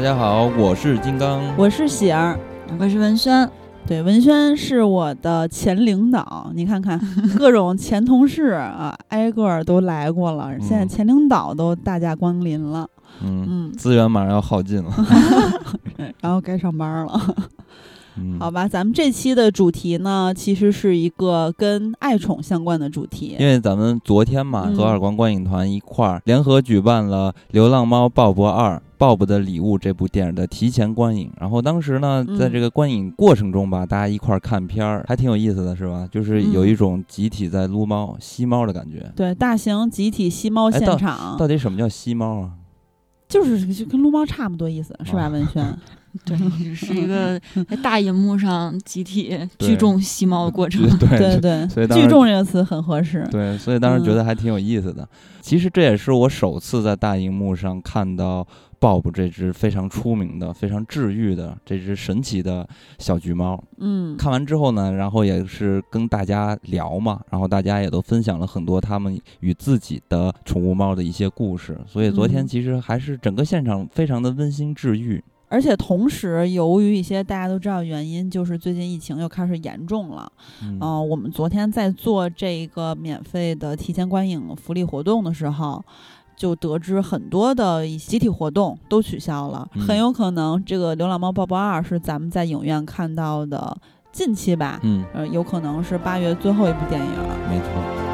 大家好，我是金刚，我是喜儿，我是文轩。对，文轩是我的前领导，你看看 各种前同事啊，挨个都来过了。现在前领导都大驾光临了，嗯，资源马上要耗尽了，然后该上班了。好吧，咱们这期的主题呢，其实是一个跟爱宠相关的主题。因为咱们昨天嘛，和耳光观影团一块儿联合举办了《流浪猫鲍勃二：鲍勃的礼物》这部电影的提前观影。然后当时呢，在这个观影过程中吧，大家一块儿看片儿，还挺有意思的，是吧？就是有一种集体在撸猫、吸猫的感觉。对，大型集体吸猫现场。到底什么叫吸猫啊？就是就跟撸猫差不多意思，是吧，文轩？对，是一个在 大荧幕上集体聚众吸猫的过程。对对，所以聚众这个词很合适。对，所以当时觉得还挺有意思的。其实这也是我首次在大荧幕上看到 Bob 这只非常出名的、非常治愈的这只神奇的小橘猫。嗯，看完之后呢，然后也是跟大家聊嘛，然后大家也都分享了很多他们与自己的宠物猫的一些故事。所以昨天其实还是整个现场非常的温馨治愈。而且同时，由于一些大家都知道原因，就是最近疫情又开始严重了。嗯，我们昨天在做这个免费的提前观影福利活动的时候，就得知很多的集体活动都取消了，很有可能这个《流浪猫抱抱二》是咱们在影院看到的近期吧？嗯，呃，有可能是八月最后一部电影。没错。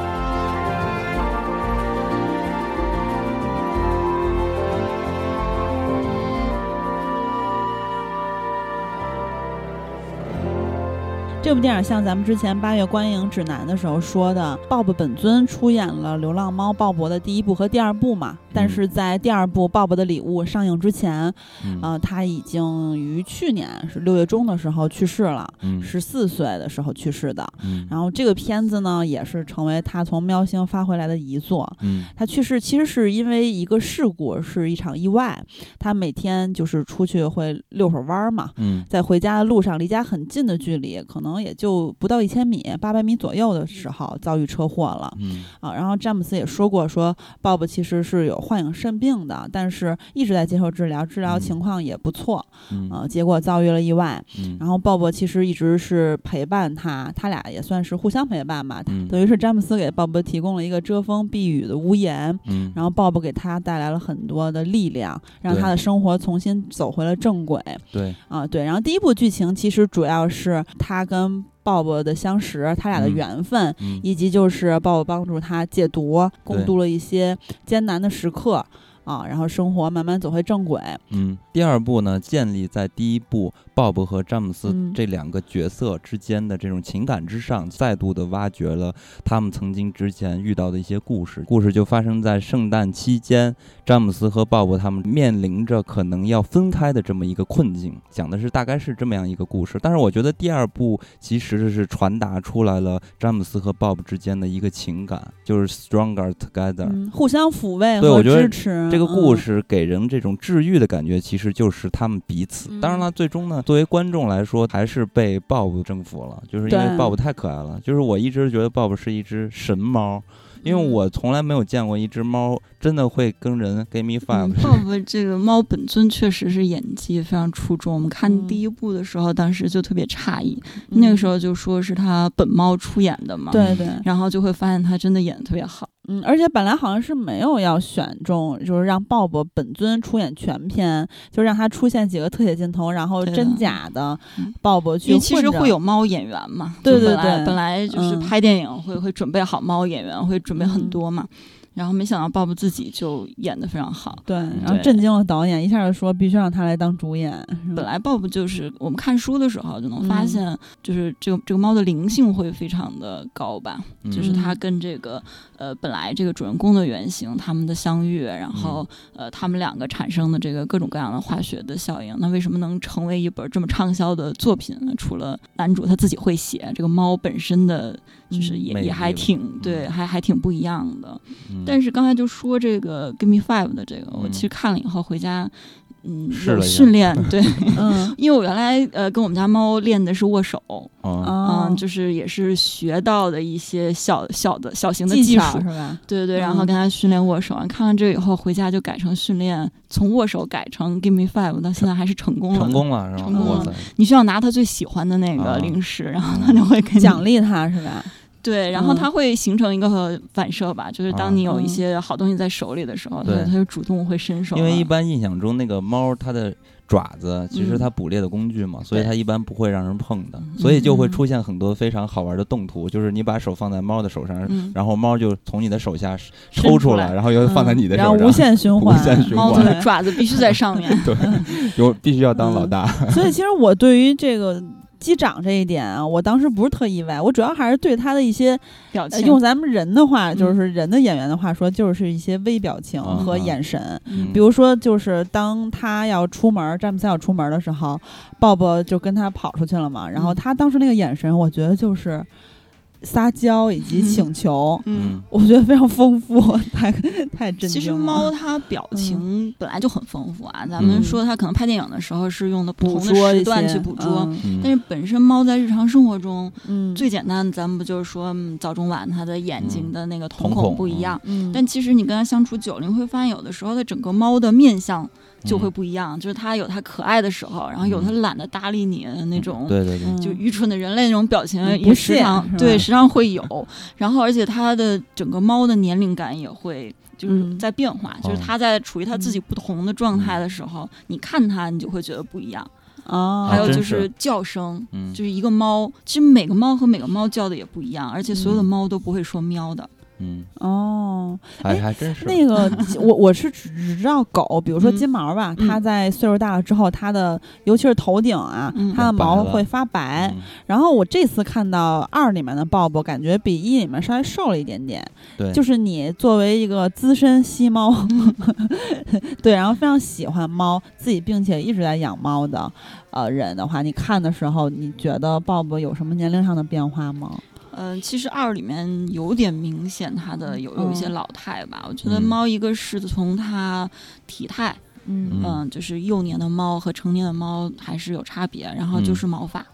这部电影像咱们之前八月观影指南的时候说的，鲍勃本尊出演了流浪猫鲍勃的第一部和第二部嘛。但是在第二部《鲍勃的礼物》上映之前，呃，他已经于去年是六月中的时候去世了，十四岁的时候去世的。然后这个片子呢，也是成为他从喵星发回来的遗作。他去世其实是因为一个事故，是一场意外。他每天就是出去会遛会弯儿嘛，在回家的路上，离家很近的距离，可能。也就不到一千米，八百米左右的时候遭遇车祸了。嗯啊，然后詹姆斯也说过，说鲍勃其实是有患有肾病的，但是一直在接受治疗，治疗情况也不错。嗯啊，结果遭遇了意外。嗯，然后鲍勃其实一直是陪伴他，他俩也算是互相陪伴吧。嗯，等于是詹姆斯给鲍勃提供了一个遮风避雨的屋檐。嗯，然后鲍勃给他带来了很多的力量，让他的生活重新走回了正轨。对啊，对。然后第一部剧情其实主要是他跟鲍勃的相识，他俩的缘分，以及就是鲍勃帮助他戒毒，共度了一些艰难的时刻。啊，然后生活慢慢走回正轨。嗯，第二部呢，建立在第一部鲍勃和詹姆斯这两个角色之间的这种情感之上，再度的挖掘了他们曾经之前遇到的一些故事。故事就发生在圣诞期间，詹姆斯和鲍勃他们面临着可能要分开的这么一个困境，讲的是大概是这么样一个故事。但是我觉得第二部其实是传达出来了詹姆斯和鲍勃之间的一个情感，就是 stronger together，互相抚慰和支持。这个故事给人这种治愈的感觉，其实就是他们彼此。当然了，最终呢，作为观众来说，还是被 Bob 征服了，就是因为 Bob 太可爱了。就是我一直觉得 Bob 是一只神猫。因为我从来没有见过一只猫真的会跟人 give me five。Bob 这个猫本尊确实是演技非常出众。我们看第一部的时候，当时就特别诧异，那个时候就说是他本猫出演的嘛。对对。然后就会发现他真的演的特别好。嗯，而且本来好像是没有要选中，就是让鲍勃本尊出演全片，就让他出现几个特写镜头，然后真假的鲍勃去。其实会有猫演员嘛？对对对，本来就是拍电影会会准备好猫演员，会准备很多嘛。然后没想到鲍勃自己就演得非常好，对，然后震惊了导演，一下就说必须让他来当主演。本来鲍勃就是我们看书的时候就能发现，就是这个这个猫的灵性会非常的高吧，就是它跟这个呃本来这个主人公的原型他们的相遇，然后呃他们两个产生的这个各种各样的化学的效应，那为什么能成为一本这么畅销的作品呢？除了男主他自己会写，这个猫本身的就是也也还挺对，还还挺不一样的。但是刚才就说这个《Give Me Five》的这个，我其实看了以后回家，嗯有训练，对，嗯，因为我原来呃跟我们家猫练的是握手，嗯，就是也是学到的一些小小的小型的技术。是吧？对对对，然后跟它训练握手，看完这个以后回家就改成训练，从握手改成 Give me five，到现在还是成功了，成功了，成功了。你需要拿它最喜欢的那个零食，然后它就会给奖励它，是吧？对，然后它会形成一个反射吧，就是当你有一些好东西在手里的时候，它它就主动会伸手。因为一般印象中那个猫它的爪子其实它捕猎的工具嘛，所以它一般不会让人碰的，所以就会出现很多非常好玩的动图，就是你把手放在猫的手上，然后猫就从你的手下抽出来，然后又放在你的手上，然后无限循环，无限循环，猫的爪子必须在上面，对，有必须要当老大。所以其实我对于这个。机长这一点啊，我当时不是特意外，我主要还是对他的一些表情。用咱们人的话，就是人的演员的话说，就是一些微表情和眼神。比如说，就是当他要出门，詹姆斯要出门的时候，鲍勃就跟他跑出去了嘛。然后他当时那个眼神，我觉得就是。撒娇以及请求，嗯，我觉得非常丰富，太太震惊。其实猫它表情本来就很丰富啊，咱们说它可能拍电影的时候是用的不同的时段去捕捉，但是本身猫在日常生活中，嗯，最简单的咱们不就是说早中晚它的眼睛的那个瞳孔不一样，嗯，但其实你跟它相处久了，你会发现有的时候它整个猫的面相。就会不一样，就是它有它可爱的时候，然后有它懒得搭理你的那种，对对对，就愚蠢的人类那种表情也时常对时常会有。然后，而且它的整个猫的年龄感也会就是在变化，就是它在处于它自己不同的状态的时候，你看它，你就会觉得不一样。哦，还有就是叫声，就是一个猫，其实每个猫和每个猫叫的也不一样，而且所有的猫都不会说喵的。嗯哦，还还真是那个 我我是只只知道狗，比如说金毛吧，它在岁数大了之后，它的尤其是头顶啊，它的毛会发白。然后我这次看到二里面的鲍勃，感觉比一里面稍微瘦了一点点。对，就是你作为一个资深吸猫，对，然后非常喜欢猫，自己并且一直在养猫的呃人的话，你看的时候，你觉得鲍勃有什么年龄上的变化吗？嗯，其实二里面有点明显，它的有有一些老态吧。我觉得猫一个是从它体态，嗯，就是幼年的猫和成年的猫还是有差别，然后就是毛发。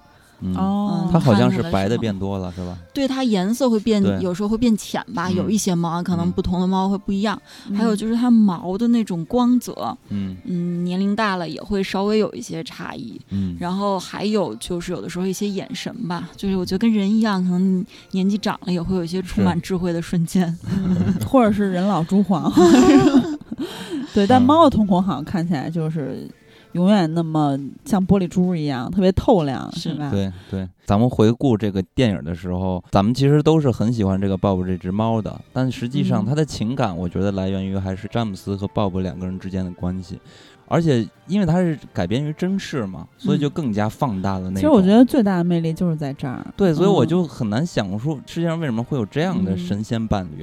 哦，它好像是白的变多了，是吧？对，它颜色会变，有时候会变浅吧。有一些猫可能不同的猫会不一样。还有就是它毛的那种光泽，嗯嗯，年龄大了也会稍微有一些差异。嗯，然后还有就是有的时候一些眼神吧，就是我觉得跟人一样，可能年纪长了也会有一些充满智慧的瞬间，或者是人老珠黄。对，但猫的瞳孔好像看起来就是。永远那么像玻璃珠一样，特别透亮，是吧？对对，咱们回顾这个电影的时候，咱们其实都是很喜欢这个鲍勃这只猫的，但实际上它的情感，我觉得来源于还是詹姆斯和鲍勃两个人之间的关系。而且，因为它是改编于真事嘛，所以就更加放大了那。其实我觉得最大的魅力就是在这儿。对，所以我就很难想出世界上为什么会有这样的神仙伴侣。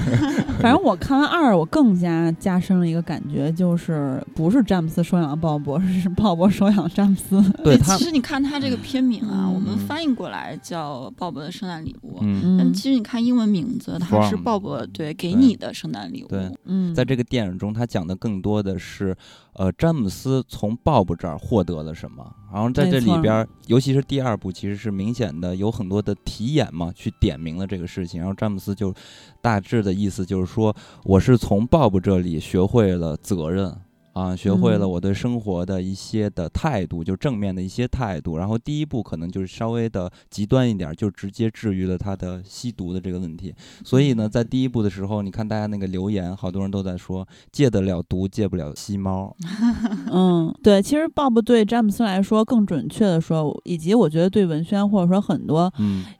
反正我看完二，我更加加深了一个感觉，就是不是詹姆斯收养鲍勃，是鲍勃收养詹姆斯。对，其实你看他这个片名啊，我们翻译过来叫《鲍勃的圣诞礼物》，但其实你看英文名字，它是鲍勃对给你的圣诞礼物。对，嗯，在这个电影中，他讲的更多的是。呃，詹姆斯从鲍勃这儿获得了什么？然后在这里边，尤其是第二部，其实是明显的有很多的题眼嘛，去点明了这个事情。然后詹姆斯就大致的意思就是说，我是从鲍勃这里学会了责任。啊，学会了我对生活的一些的态度，就正面的一些态度。然后第一步可能就是稍微的极端一点，就直接治愈了他的吸毒的这个问题。所以呢，在第一步的时候，你看大家那个留言，好多人都在说戒得了毒，戒不了吸猫。嗯，对，其实鲍勃对詹姆斯来说，更准确的说，以及我觉得对文轩或者说很多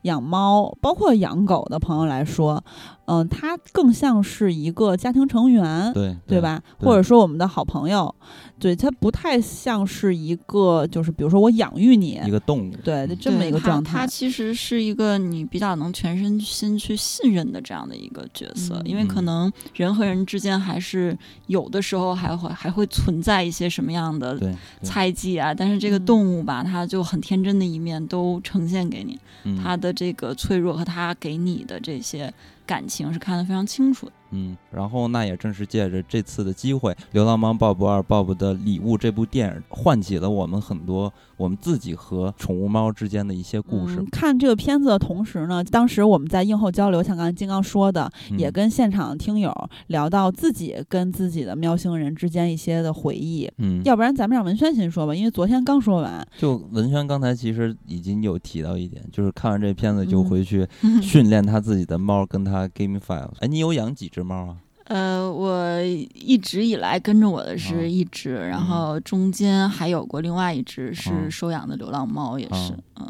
养猫，包括养狗的朋友来说。嗯，他更像是一个家庭成员，对对吧？或者说我们的好朋友，对它不太像是一个，就是比如说我养育你一个动物，对这么一个状态。它其实是一个你比较能全身心去信任的这样的一个角色，因为可能人和人之间还是有的时候还会还会存在一些什么样的猜忌啊，但是这个动物吧，它就很天真的一面都呈现给你，它的这个脆弱和它给你的这些。感情是看得非常清楚的，嗯，然后那也正是借着这次的机会，《流浪猫鲍勃二》鲍勃的的礼物这部电影唤起了我们很多我们自己和宠物猫之间的一些故事。看这个片子的同时呢，当时我们在映后交流，像刚才金刚说的，也跟现场听友聊到自己跟自己的喵星人之间一些的回忆。嗯，要不然咱们让文轩先说吧，因为昨天刚说完。就文轩刚才其实已经有提到一点，就是看完这片子就回去 训练他自己的猫，跟他 game five。哎，你有养几只猫啊？呃，我一直以来跟着我的是一只，然后中间还有过另外一只是收养的流浪猫，也是，嗯。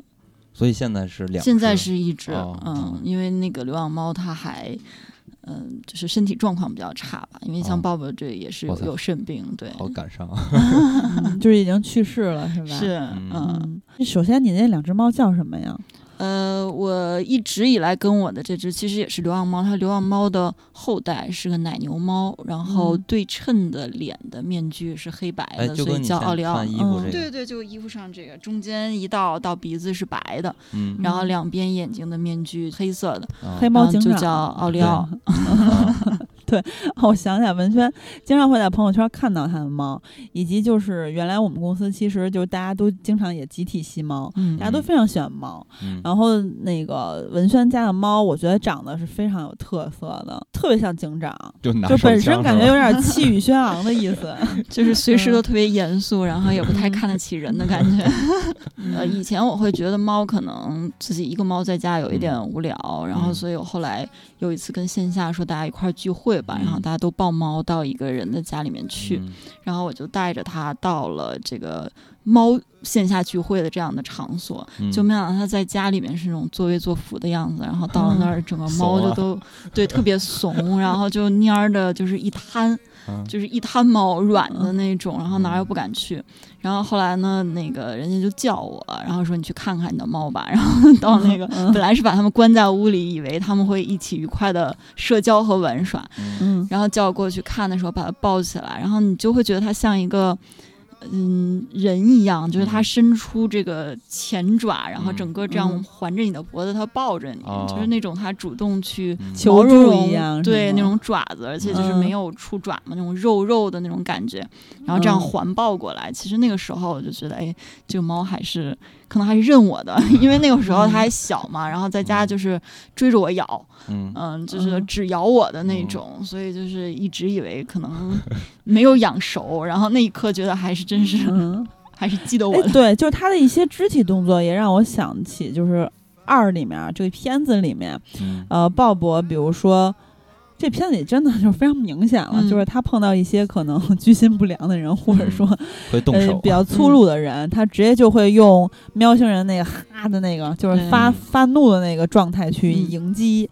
所以现在是两，现在是一只，嗯，因为那个流浪猫它还，嗯，就是身体状况比较差吧，因为像鲍勃这也是有有肾病，对，好 感伤，就是已经去世了，是吧？是，嗯。首先，你那两只猫叫什么呀？呃，我一直以来跟我的这只其实也是流浪猫，它流浪猫的后代是个奶牛猫，然后对称的脸的面具是黑白的，所以叫奥利奥。对对，就衣服上这个中间一道到鼻子是白的，然后两边眼睛的面具黑色的，黑猫警长就叫奥利奥。对，我想起来，文轩经常会在朋友圈看到他的猫，以及就是原来我们公司其实就大家都经常也集体吸猫，大家都非常喜欢猫。然后那个文轩家的猫，我觉得长得是非常有特色的，特别像警长，就本身感觉有点气宇轩昂的意思 就是随时都特别严肃，然后也不太 看得起人的感觉。呃，以前我会觉得猫可能自己一个猫在家有一点无聊，然后所以我后来有一次跟线下说大家一块聚会。吧，然后大家都抱猫到一个人的家里面去，然后我就带着它到了这个猫线下聚会的这样的场所，就没想到它在家里面是那种作威作福的样子，然后到了那儿，整个猫就都对特别怂，然后就蔫儿的，就是一滩。就是一滩猫软的那种，然后哪儿又不敢去。然后后来呢，那个人家就叫我，然后说你去看看你的猫吧。然后 到那个本来是把他们关在屋里，以为他们会一起愉快的社交和玩耍。嗯，然后叫我过去看的时候，把它抱起来，然后你就会觉得它像一个。嗯，人一样，就是它伸出这个前爪，然后整个这样环着你的脖子，它抱着你，就是那种它主动去求助一样，对那种爪子，而且就是没有触爪嘛，那种肉肉的那种感觉，然后这样环抱过来。其实那个时候我就觉得，哎，这个猫还是。可能还是认我的，因为那个时候他还小嘛，然后在家就是追着我咬，嗯，就是只咬我的那种，所以就是一直以为可能没有养熟，然后那一刻觉得还是真是，还是记得我。对，就是他的一些肢体动作也让我想起，就是二里面这个片子里面，呃，鲍勃，比如说。这片子里真的就非常明显了，就是他碰到一些可能 居心不良的人，或者说呃比较粗鲁的人，他直接就会用喵星人那个哈的那个，就是发发怒的那个状态去迎击。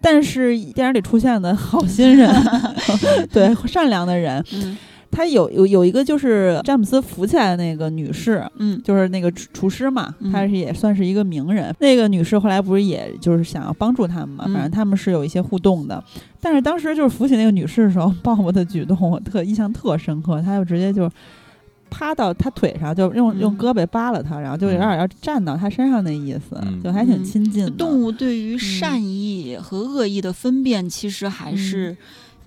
但是电影里出现的好心人，对善良的人。他有有有一个就是詹姆斯扶起来的那个女士，嗯，就是那个厨师嘛，她是也算是一个名人。那个女士后来不是也就是想要帮助他们嘛，反正他们是有一些互动的。但是当时就是扶起那个女士的时候，鲍勃的举动我特印象特深刻，他就直接就趴到他腿上，就用用胳膊扒了她，然后就有点要站到他身上那意思，就还挺亲近的。动物对于善意和恶意的分辨，其实还是。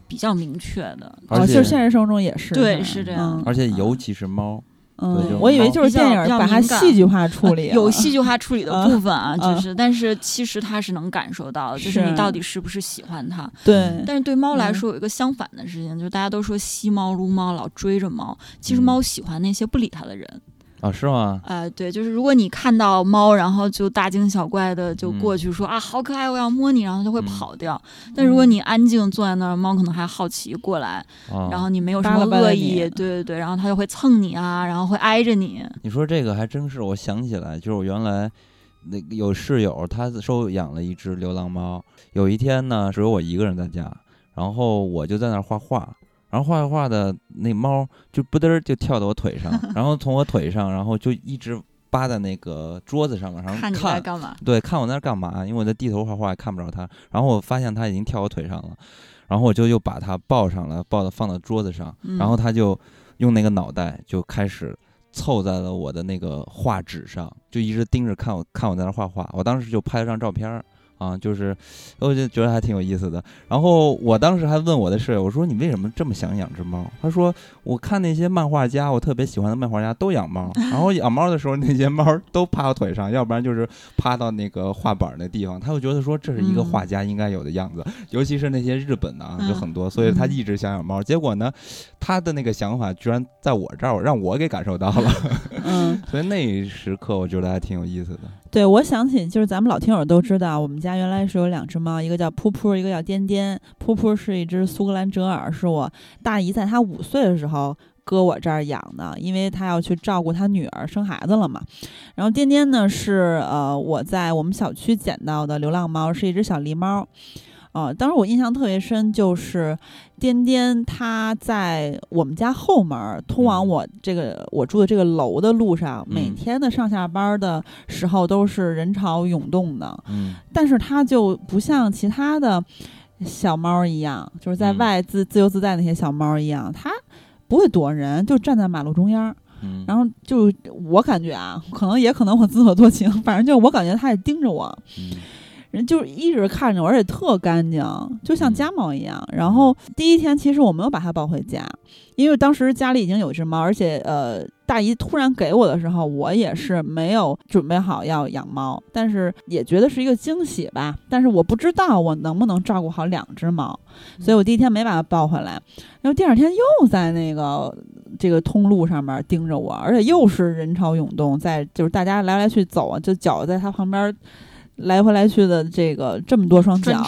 比较明确的，而且现实生活中也是，对，是这样。而且尤其是猫，嗯，我以为就是电影把它戏剧化处理，有戏剧化处理的 部分啊，就是，但是其实它是能感受到的，就是你到底是不是喜欢它。对。但是对猫来说有一个相反的事情，就是大家都说吸猫撸猫老追着猫，其实猫喜欢那些不理它的人。啊，是吗？呃，对，就是如果你看到猫，然后就大惊小怪的就过去说啊，好可爱，我要摸你，然后它就会跑掉。但如果你安静坐在那儿，猫可能还好奇过来，然后你没有什么恶意，对对对，然后它就会蹭你啊，然后会挨着你。你说这个还真是，我想起来，就是我原来那有室友，他收养了一只流浪猫。有一天呢，只有我一个人在家，然后我就在那儿画画。然后画着画的那猫就不嘚儿就跳到我腿上，然后从我腿上，然后就一直扒在那个桌子上面，然后看你在干嘛？对，看我在那干嘛？因为我在低头画画，也看不着它。然后我发现它已经跳我腿上了，然后我就又把它抱上来，抱到放到桌子上，然后它就用那个脑袋就开始凑在了我的那个画纸上，就一直盯着看我，看我在那画画。我当时就拍了张照片。啊，就是我就觉得还挺有意思的。然后我当时还问我的室友，我说你为什么这么想养只猫？他说我看那些漫画家，我特别喜欢的漫画家都养猫，然后养猫的时候那些猫都趴到腿上，要不然就是趴到那个画板那地方，他就觉得说这是一个画家应该有的样子，尤其是那些日本的啊，就很多，所以他一直想养猫。结果呢，他的那个想法居然在我这儿让我给感受到了，嗯，所以那一时刻我觉得还挺有意思的。对，我想起就是咱们老听友都知道，我们家原来是有两只猫，一个叫噗噗，一个叫颠颠。噗噗是一只苏格兰折耳，是我大姨在她五岁的时候搁我这儿养的，因为她要去照顾她女儿生孩子了嘛。然后颠颠呢是呃我在我们小区捡到的流浪猫，是一只小狸猫。呃，当时我印象特别深，就是颠颠他在我们家后门通往我这个我住的这个楼的路上，每天的上下班的时候都是人潮涌动的。嗯，但是他就不像其他的小猫一样，就是在外自自由自在那些小猫一样，它不会躲人，就站在马路中央。嗯，然后就我感觉啊，可能也可能我自作多情，反正就我感觉它也盯着我。嗯。人就是一直看着我，而且特干净，就像家猫一样。然后第一天，其实我没有把它抱回家，因为当时家里已经有一只猫，而且呃，大姨突然给我的时候，我也是没有准备好要养猫，但是也觉得是一个惊喜吧。但是我不知道我能不能照顾好两只猫，所以我第一天没把它抱回来。然后第二天又在那个这个通路上面盯着我，而且又是人潮涌动，在就是大家来来去走啊，就脚在它旁边。来回来去的这个这么多双脚，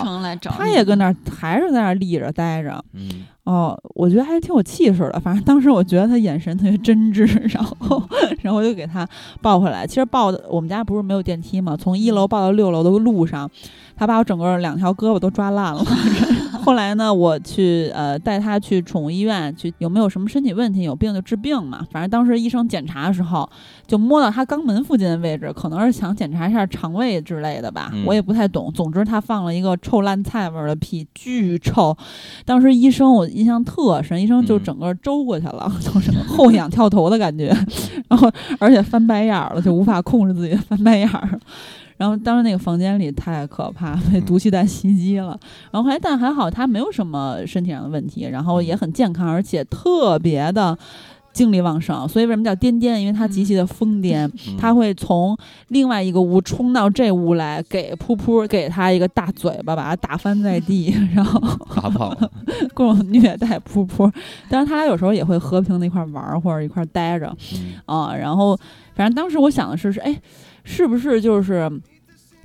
他也跟那儿还是在那儿立着待着。嗯，哦，我觉得还挺有气势的。反正当时我觉得他眼神特别真挚，然后，然后我就给他抱回来。其实抱的我们家不是没有电梯嘛，从一楼抱到六楼的路上，他把我整个两条胳膊都抓烂了。后来呢，我去呃带他去宠物医院去，有没有什么身体问题？有病就治病嘛。反正当时医生检查的时候，就摸到他肛门附近的位置，可能是想检查一下肠胃之类的吧。我也不太懂。总之他放了一个臭烂菜味的屁，巨臭。当时医生我印象特深，医生就整个周过去了，就是后仰跳头的感觉，然后而且翻白眼了，就无法控制自己翻白眼儿。然后当时那个房间里太可怕，被毒气弹袭击了。然后后来但还好，他没有什么身体上的问题，然后也很健康，而且特别的精力旺盛。所以为什么叫颠颠？因为他极其的疯癫，他会从另外一个屋冲到这屋来，给噗噗给他一个大嘴巴，把他打翻在地，然后打跑，各种虐待噗噗。但是他俩有时候也会和平的一块玩或者一块待着，啊，然后反正当时我想的是，是哎，是不是就是。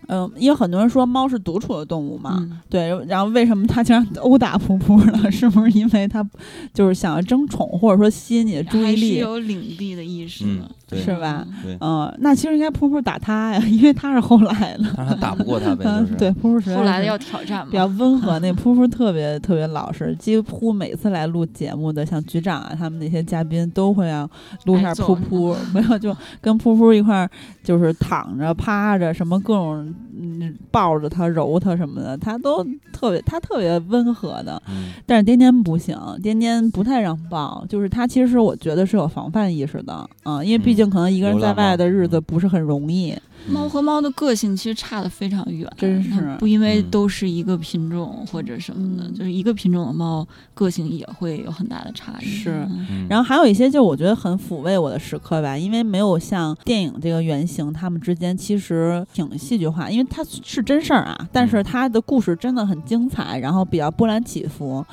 嗯，因为很多人说猫是独处的动物嘛，对，然后为什么它竟然殴打噗噗呢？是不是因为它就是想要争宠，或者说吸引你的注意力？有领地的意识呢？是吧？嗯，那其实应该噗噗打他呀，因为他是后来的，他打不过他呗。对，噗噗后来的要挑战，比较温和。那噗噗特别特别老实，几乎每次来录节目的，像局长啊，他们那些嘉宾都会要录下噗噗，没有就跟噗噗一块儿，就是躺着、趴着，什么各种嗯抱着他、揉他什么的，他都特别，他特别温和的。但是颠颠不行，颠颠不太让抱，就是他其实我觉得是有防范意识的，嗯，因为毕。毕竟可能一个人在外的日子不是很容易。猫和猫的个性其实差的非常远，真是不因为都是一个品种或者什么的，就是一个品种的猫个性也会有很大的差异。是，然后还有一些就我觉得很抚慰我的时刻吧，因为没有像电影这个原型，他们之间其实挺戏剧化，因为它是真事儿啊，但是它的故事真的很精彩，然后比较波澜起伏。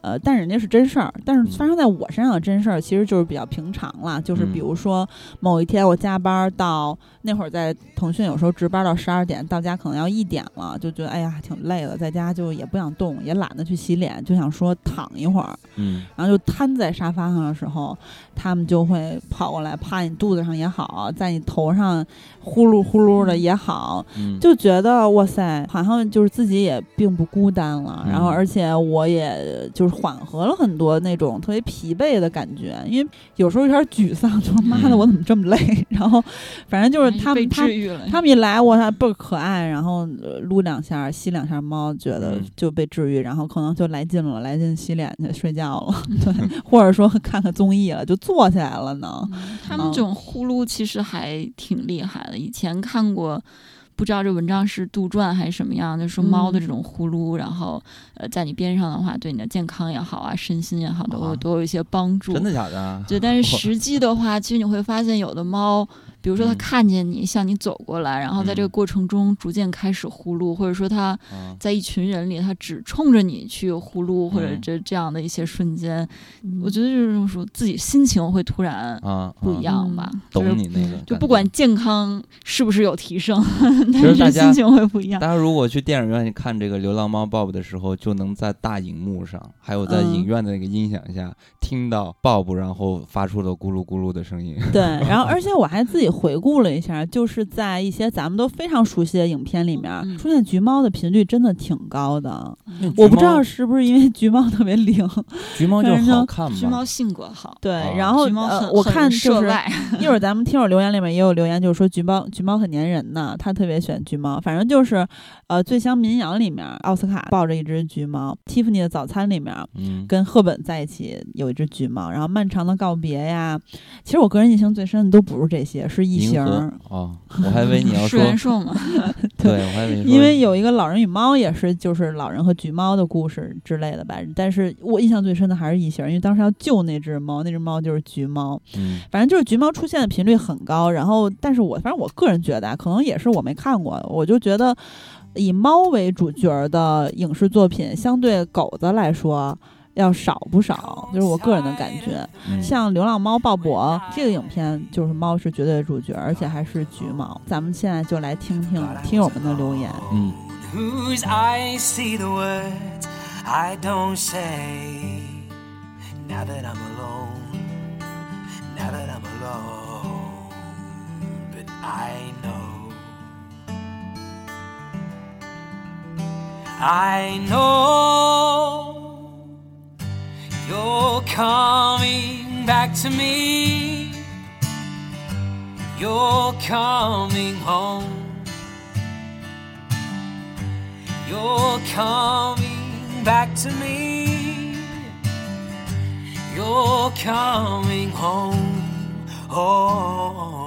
呃，但人家是真事儿，但是发生在我身上的真事儿其实就是比较平常了，就是比如说某一天我加班到那会儿在。腾讯有时候值班到十二点，到家可能要一点了，就觉得哎呀挺累了，在家就也不想动，也懒得去洗脸，就想说躺一会儿。嗯，然后就瘫在沙发上的时候，他们就会跑过来趴你肚子上也好，在你头上呼噜呼噜的也好，就觉得哇塞，好像就是自己也并不孤单了。然后而且我也就是缓和了很多那种特别疲惫的感觉，因为有时候有点沮丧，就说妈的我怎么这么累？然后反正就是他们他。他们一来，我还倍儿可爱，然后撸两下，吸两下猫，觉得就被治愈，然后可能就来劲了，来劲洗脸去睡觉了，对，或者说看看综艺了，就坐起来了呢。他们这种呼噜其实还挺厉害的，以前看过。不知道这文章是杜撰还是什么样，就说猫的这种呼噜，然后呃，在你边上的话，对你的健康也好啊，身心也好，都有都有一些帮助。真的假的？对，但是实际的话，其实你会发现，有的猫。比如说，他看见你向你走过来，然后在这个过程中逐渐开始呼噜，或者说他在一群人里，他只冲着你去呼噜，或者这这样的一些瞬间，我觉得就是说自己心情会突然不一样吧。懂你那个，就不管健康是不是有提升，但是心情会不一样。大家如果去电影院看这个《流浪猫 Bob》的时候，就能在大荧幕上，还有在影院的那个音响下听到 Bob 然后发出的咕噜咕噜的声音。对，然后而且我还自己。回顾了一下，就是在一些咱们都非常熟悉的影片里面，出现橘猫的频率真的挺高的。我不知道是不是因为橘猫特别灵，橘猫就好看嘛。橘猫性格好，对。然后呃，我看就是一会儿咱们听友留言里面也有留言，就是说橘猫橘猫很粘人呢，他特别喜欢橘猫。反正就是呃，《醉乡民谣》里面奥斯卡抱着一只橘猫，《蒂芙尼的早餐》里面跟赫本在一起有一只橘猫，然后《漫长的告别》呀，其实我个人印象最深的都不是这些，是。异形哦，我还以为你要说元寿嘛，对，我还以为因为有一个老人与猫也是，就是老人和橘猫的故事之类的吧。但是我印象最深的还是异形，因为当时要救那只猫，那只猫就是橘猫。嗯，反正就是橘猫出现的频率很高。然后，但是我反正我个人觉得，可能也是我没看过，我就觉得以猫为主角的影视作品，相对狗子来说。要少不少，就是我个人的感觉。像《流浪猫鲍勃》这个影片，就是猫是绝对的主角，而且还是橘猫。咱们现在就来听听听友们的留言。嗯。Coming back to me. You're coming home. You're coming back to me. You're coming home. Oh.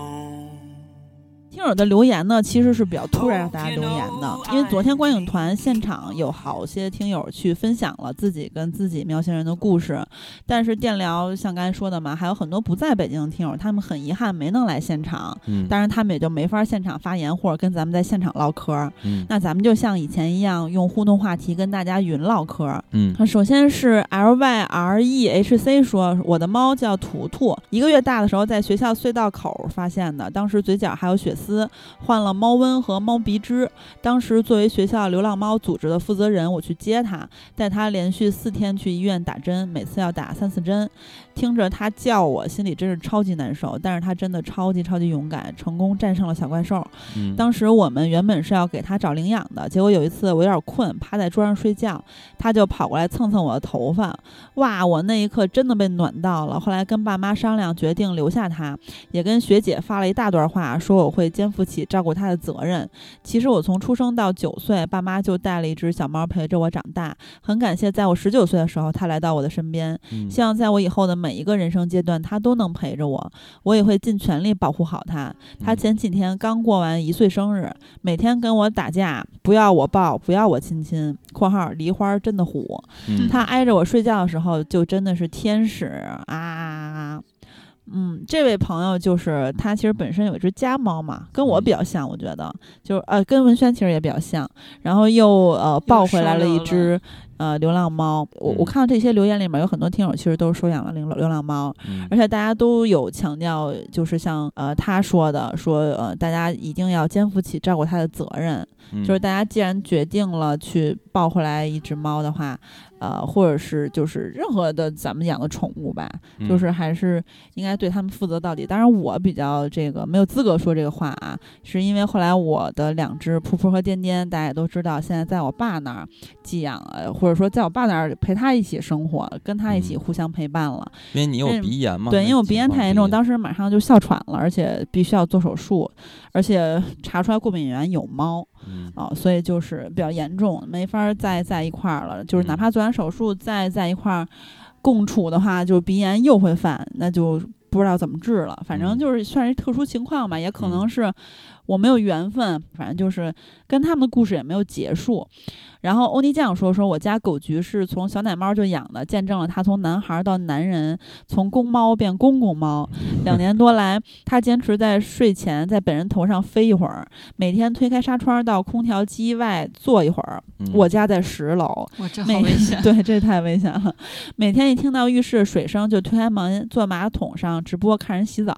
听友的留言呢，其实是比较突然让大家留言的，因为昨天观影团现场有好些听友去分享了自己跟自己喵星人的故事，但是电聊像刚才说的嘛，还有很多不在北京的听友，他们很遗憾没能来现场，嗯，当然他们也就没法现场发言或者跟咱们在现场唠嗑，嗯，那咱们就像以前一样，用互动话题跟大家云唠嗑，嗯，首先是 L Y R E H C 说，我的猫叫图图，一个月大的时候在学校隧道口发现的，当时嘴角还有血丝。斯换了猫瘟和猫鼻支，当时作为学校流浪猫组织的负责人，我去接它，带它连续四天去医院打针，每次要打三四针。听着它叫我，心里真是超级难受。但是它真的超级超级勇敢，成功战胜了小怪兽。当时我们原本是要给它找领养的，结果有一次我有点困，趴在桌上睡觉，它就跑过来蹭蹭我的头发。哇，我那一刻真的被暖到了。后来跟爸妈商量，决定留下它，也跟学姐发了一大段话，说我会。肩负起照顾它的责任。其实我从出生到九岁，爸妈就带了一只小猫陪着我长大。很感谢，在我十九岁的时候，它来到我的身边。希望在我以后的每一个人生阶段，它都能陪着我。我也会尽全力保护好它。它前几天刚过完一岁生日，每天跟我打架，不要我抱，不要我亲亲。（括号梨花真的虎）它挨着我睡觉的时候，就真的是天使啊！嗯，这位朋友就是他，其实本身有一只家猫嘛，跟我比较像，我觉得，就是呃，跟文轩其实也比较像，然后又呃抱回来了一只。呃，流浪猫，我我看到这些留言里面有很多听友其实都是收养了流流浪猫，而且大家都有强调，就是像呃他说的，说呃大家一定要肩负起照顾它的责任，就是大家既然决定了去抱回来一只猫的话，呃，或者是就是任何的咱们养的宠物吧，就是还是应该对他们负责到底。当然我比较这个没有资格说这个话啊，是因为后来我的两只噗噗和颠颠，大家也都知道，现在在我爸那儿寄养呃。或者说，在我爸那儿陪他一起生活，跟他一起互相陪伴了。因为你有鼻炎嘛？对，因为我鼻炎太严重，当时马上就哮喘了，而且必须要做手术，而且查出来过敏源有猫，啊，所以就是比较严重，没法再在一块儿了。就是哪怕做完手术再在一块儿共处的话，就鼻炎又会犯，那就不知道怎么治了。反正就是算是特殊情况吧，也可能是。我没有缘分，反正就是跟他们的故事也没有结束。然后欧尼酱说：“说我家狗菊是从小奶猫就养的，见证了它从男孩到男人，从公猫变公公猫。两年多来，它坚持在睡前在本人头上飞一会儿，每天推开纱窗到空调机外坐一会儿。我家在十楼，哇，这好危险！对，这太危险了。每天一听到浴室水声，就推开门坐马桶上直播看人洗澡。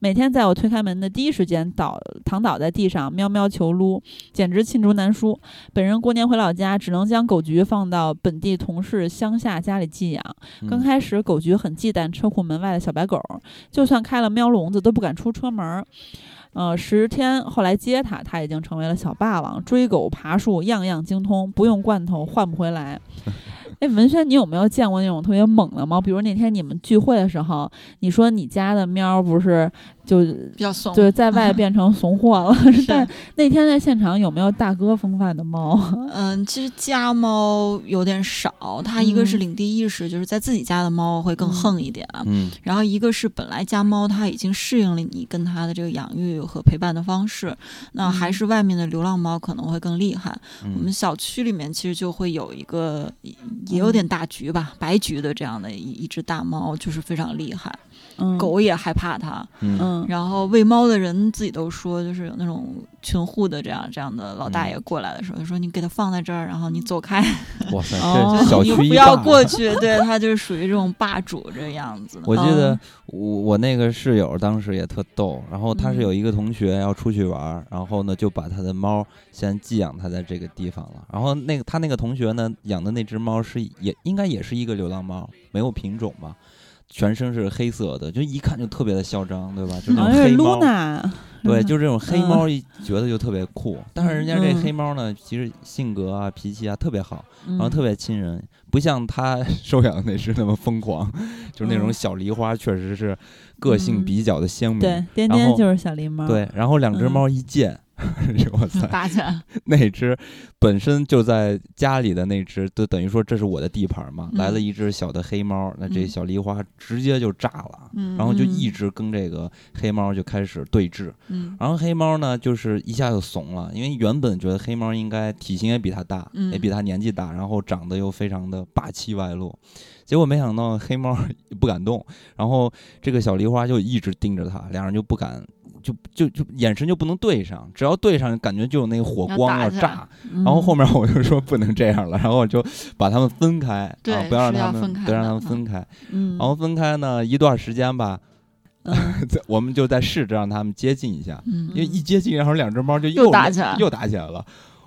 每天在我推开门的第一时间倒躺倒在地上喵喵求撸，简直罄竹难书。本人过年回老家。”家只能将狗菊放到本地同事乡下家里寄养。刚开始，狗菊很忌惮车库门外的小白狗，就算开了喵笼子都不敢出车门。呃，十天后来接它，它已经成为了小霸王，追狗、爬树样样精通，不用罐头换不回来。哎，文轩，你有没有见过那种特别猛的猫？比如那天你们聚会的时候，你说你家的喵不是？就比较怂，对，在外变成怂货了。但那天在现场有没有大哥风范的猫？嗯，其实家猫有点少。它一个是领地意识，就是在自己家的猫会更横一点。嗯，然后一个是本来家猫它已经适应了你跟它的这个养育和陪伴的方式，那还是外面的流浪猫可能会更厉害。我们小区里面其实就会有一个也有点大橘吧，白橘的这样的一一只大猫，就是非常厉害。狗也害怕它，嗯，然后喂猫的人自己都说，就是有那种群护的这样这样的老大爷过来的时候，就说你给它放在这儿，然后你走开，哇塞，这小区不要过去，对它就是属于这种霸主这样子。我记得我我那个室友当时也特逗，然后他是有一个同学要出去玩，然后呢就把他的猫先寄养他在这个地方了，然后那个他那个同学呢养的那只猫是也应该也是一个流浪猫，没有品种嘛。全身是黑色的，就一看就特别的嚣张，对吧？就那种黑猫，对，就这种黑猫，一觉得就特别酷。但是人家这黑猫呢，其实性格啊、脾气啊特别好，然后特别亲人，不像他收养的那只那么疯狂，就是那种小狸花，确实是个性比较的鲜明。对，颠颠就是小狸猫。对，然后两只猫一见。我操！打起来，那只本身就在家里的那只，就等于说这是我的地盘嘛。来了一只小的黑猫，那这小狸花直接就炸了，然后就一直跟这个黑猫就开始对峙。然后黑猫呢，就是一下就怂了，因为原本觉得黑猫应该体型也比它大，也比它年纪大，然后长得又非常的霸气外露，结果没想到黑猫 不敢动，然后这个小狸花就一直盯着它，两人就不敢。就就就眼神就不能对上，只要对上，感觉就有那个火光要炸。然后后面我就说不能这样了，然后我就把他们分开，啊，不要让他们，不要让他们分开。然后分开呢一段时间吧，我们就在试着让他们接近一下，因为一接近，然后两只猫就又打起来，又打起来了。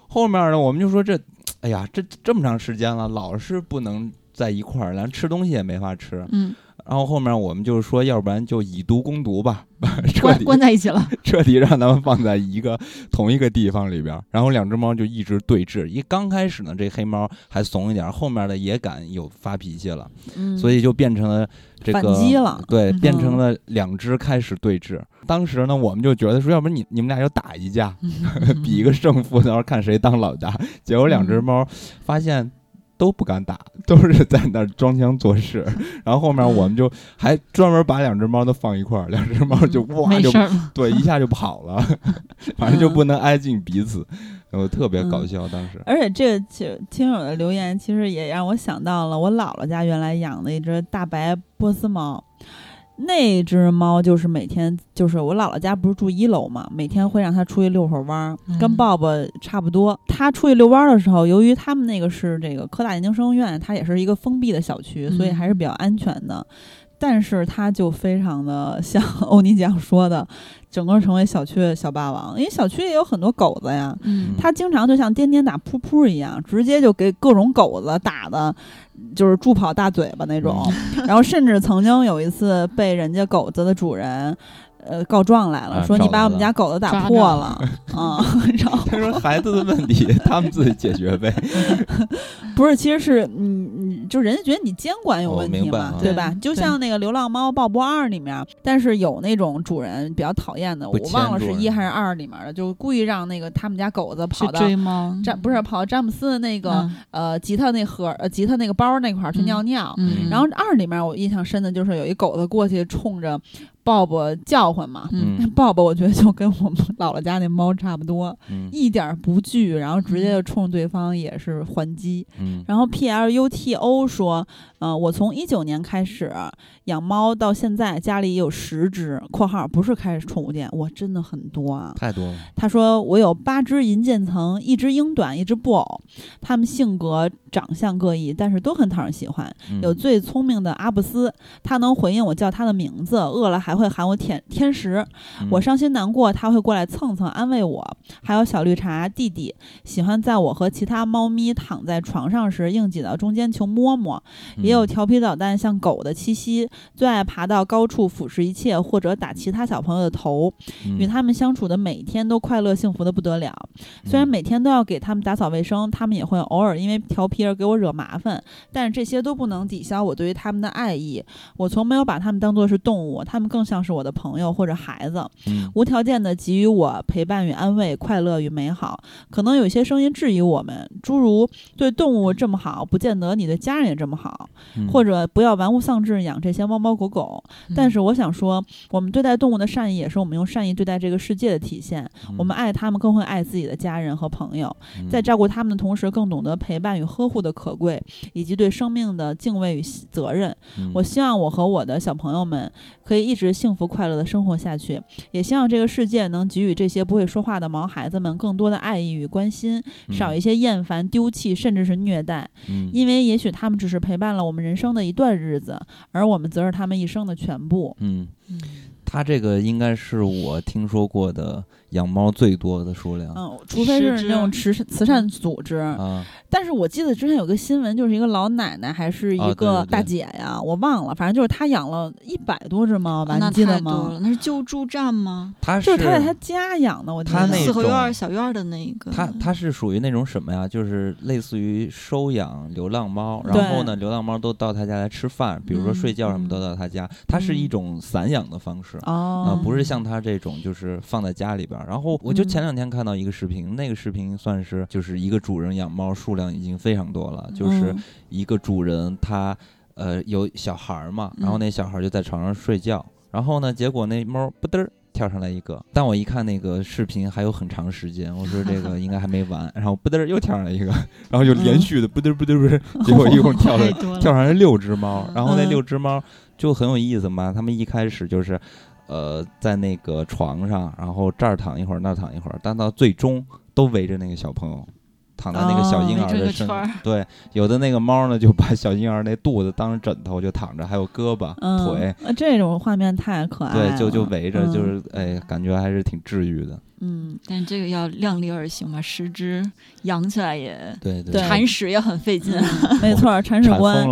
后面呢，我们就说这，哎呀，这这么长时间了，老是不能在一块儿，连吃东西也没法吃。嗯。然后后面我们就是说，要不然就以毒攻毒吧，彻底关在一起了，彻底让他们放在一个同一个地方里边。然后两只猫就一直对峙。一刚开始呢，这黑猫还怂一点，后面的也敢有发脾气了，所以就变成了这个反击了。对，变成了两只开始对峙。当时呢，我们就觉得说，要不然你你们俩就打一架，比一个胜负，到时候看谁当老大。结果两只猫发现。都不敢打，都是在那儿装腔作势。然后后面我们就还专门把两只猫都放一块儿，两只猫就哇就对一下就跑了，反正就不能挨近彼此，然后特别搞笑当时。而且这个听听友的留言其实也让我想到了我姥姥家原来养的一只大白波斯猫。那只猫就是每天就是我姥姥家不是住一楼嘛，每天会让它出去遛会儿弯儿，跟抱抱差不多。它出去遛弯儿的时候，由于他们那个是这个科大研究生院，它也是一个封闭的小区，所以还是比较安全的。但是它就非常的像 欧尼酱说的，整个成为小区的小霸王，因为小区也有很多狗子呀。嗯，它经常就像颠颠打噗噗一样，直接就给各种狗子打的。就是助跑大嘴巴那种，然后甚至曾经有一次被人家狗子的主人。呃，告状来了，说你把我们家狗子打破了，啊，然后他说孩子的问题他们自己解决呗，不是，其实是你你就人家觉得你监管有问题嘛，对吧？就像那个流浪猫鲍勃二里面，但是有那种主人比较讨厌的，我忘了是一还是二里面的，就故意让那个他们家狗子跑到詹不是跑到詹姆斯的那个呃吉他那盒呃吉他那个包那块儿去尿尿，然后二里面我印象深的就是有一狗子过去冲着。鲍勃叫唤嘛。嗯 鲍勃我觉得就跟我们姥姥家那猫差不多，嗯一点儿不惧，然后直接就冲对方也是还击。嗯然后 P L U T O 说，呃，我从一九年开始养猫到现在，家里也有十只（括号不是开宠物店），我，真的很多啊。太多了。他说我有八只银渐层，一只英短，一只布偶，它们性格、长相各异，但是都很讨人喜欢。嗯有最聪明的阿布斯，它能回应我叫它的名字，饿了还会喊我天天使。嗯我伤心难过，他会过来蹭蹭安慰我。还有小绿茶弟弟，喜欢在我和其他猫咪躺在床上时硬挤到中间求摸摸。也有嗯调皮捣蛋像狗的七夕，最爱爬到高处俯视一切，或者打其他小朋友的头。嗯与他们相处的每一天都快乐幸福的不得了。虽然嗯每天都要给他们打扫卫生，他们也会偶尔因为调皮而给我惹麻烦，但是这些都不能抵消我对于他们的爱意。我从没有把他们当作是动物，他们更像是我的朋友或者孩子，嗯无条件的给予我陪伴与安慰、快乐与美好。可能有一些声音质疑我们，诸如对动物这么好，不见得你对家人也这么好，嗯或者不要玩物丧志养这些猫猫狗狗。但是我想说，我们对待动物的善意，也是我们用善意对待这个世界的体现。我们爱他们，更会爱自己的家人和朋友，嗯在照顾他们的同时，更懂得陪伴与呵护的可贵，以及对生命的敬畏与责任。嗯我希望我和我的小朋友们可以一直幸福快乐的生活下去，也希望这个世界能给予这些不会说话的毛孩子们更多的爱意与关心，少一些厌烦、丢弃，甚至是虐待。嗯因为也许他们只是陪伴了我们人生的一段日子，而我们则是他们一生的全部。嗯，嗯他这个应该是我听说过的养猫最多的数量嗯，除非是那种慈善慈善组织，啊。但是我记得之前有个新闻，就是一个老奶奶还是一个大姐呀，我忘了，反正就是她养了一百多只猫吧，你记得吗？那是救助站吗？他就是她在她家养的，我记得。四合院小院的那个，他他是属于那种什么呀？就是类似于收养流浪猫，然后呢，流浪猫都到她家来吃饭，比如说嗯睡觉什么都到她家。它是一嗯种散养的方式。啊，哦，不是像她这种，就是放在家里边儿。然后我就嗯前两天看到一个视频，那个视频算是就是一个主人养猫数量已经非常多了，就是嗯一个主人他呃有小孩儿嘛，然后嗯那小孩儿就在床上睡觉，然后呢，结果那猫不嘚儿跳上来一个，但我一看那个视频还有很长时间，我说这个 应该还没完，然后不嘚儿又跳上来一个，然后就连嗯续的不嘚儿不嘚儿不嘚儿，结果一共 跳了跳上来六只猫，然后那嗯六只猫就很有意思嘛，他们一开始就是。呃，在那个床上，然后这儿躺一会儿，那儿躺一会儿，但到最终都围着那个小朋友，躺在那个小哦婴儿的身对，有的那个猫呢，就把小婴儿那肚子当枕头就躺着，还有胳膊、嗯，腿，呃这种画面太可爱了。对，就就围着，嗯就是哎，感觉还是挺治愈的。嗯，但这个要量力而行吧，十只养起来也对对对铲屎也很费劲。嗯没错，铲屎官。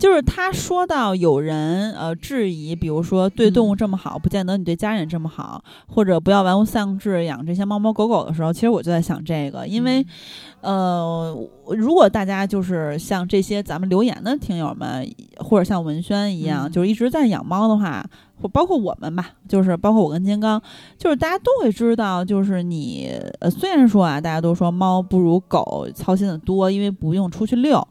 就是他说到有人呃质疑，比如说对动物这么好，不见得你对家人这么好，或者不要玩物丧志养这些猫猫狗狗的时候，其实我就在想这个，因为呃，如果大家就是像这些咱们留言的听友们，或者像文轩一样，嗯。就是一直在养猫的话。或包括我们吧，就是包括我跟金刚，就是大家都会知道，就是你呃，虽然说啊，大家都说猫不如狗操心的多，因为不用出去遛，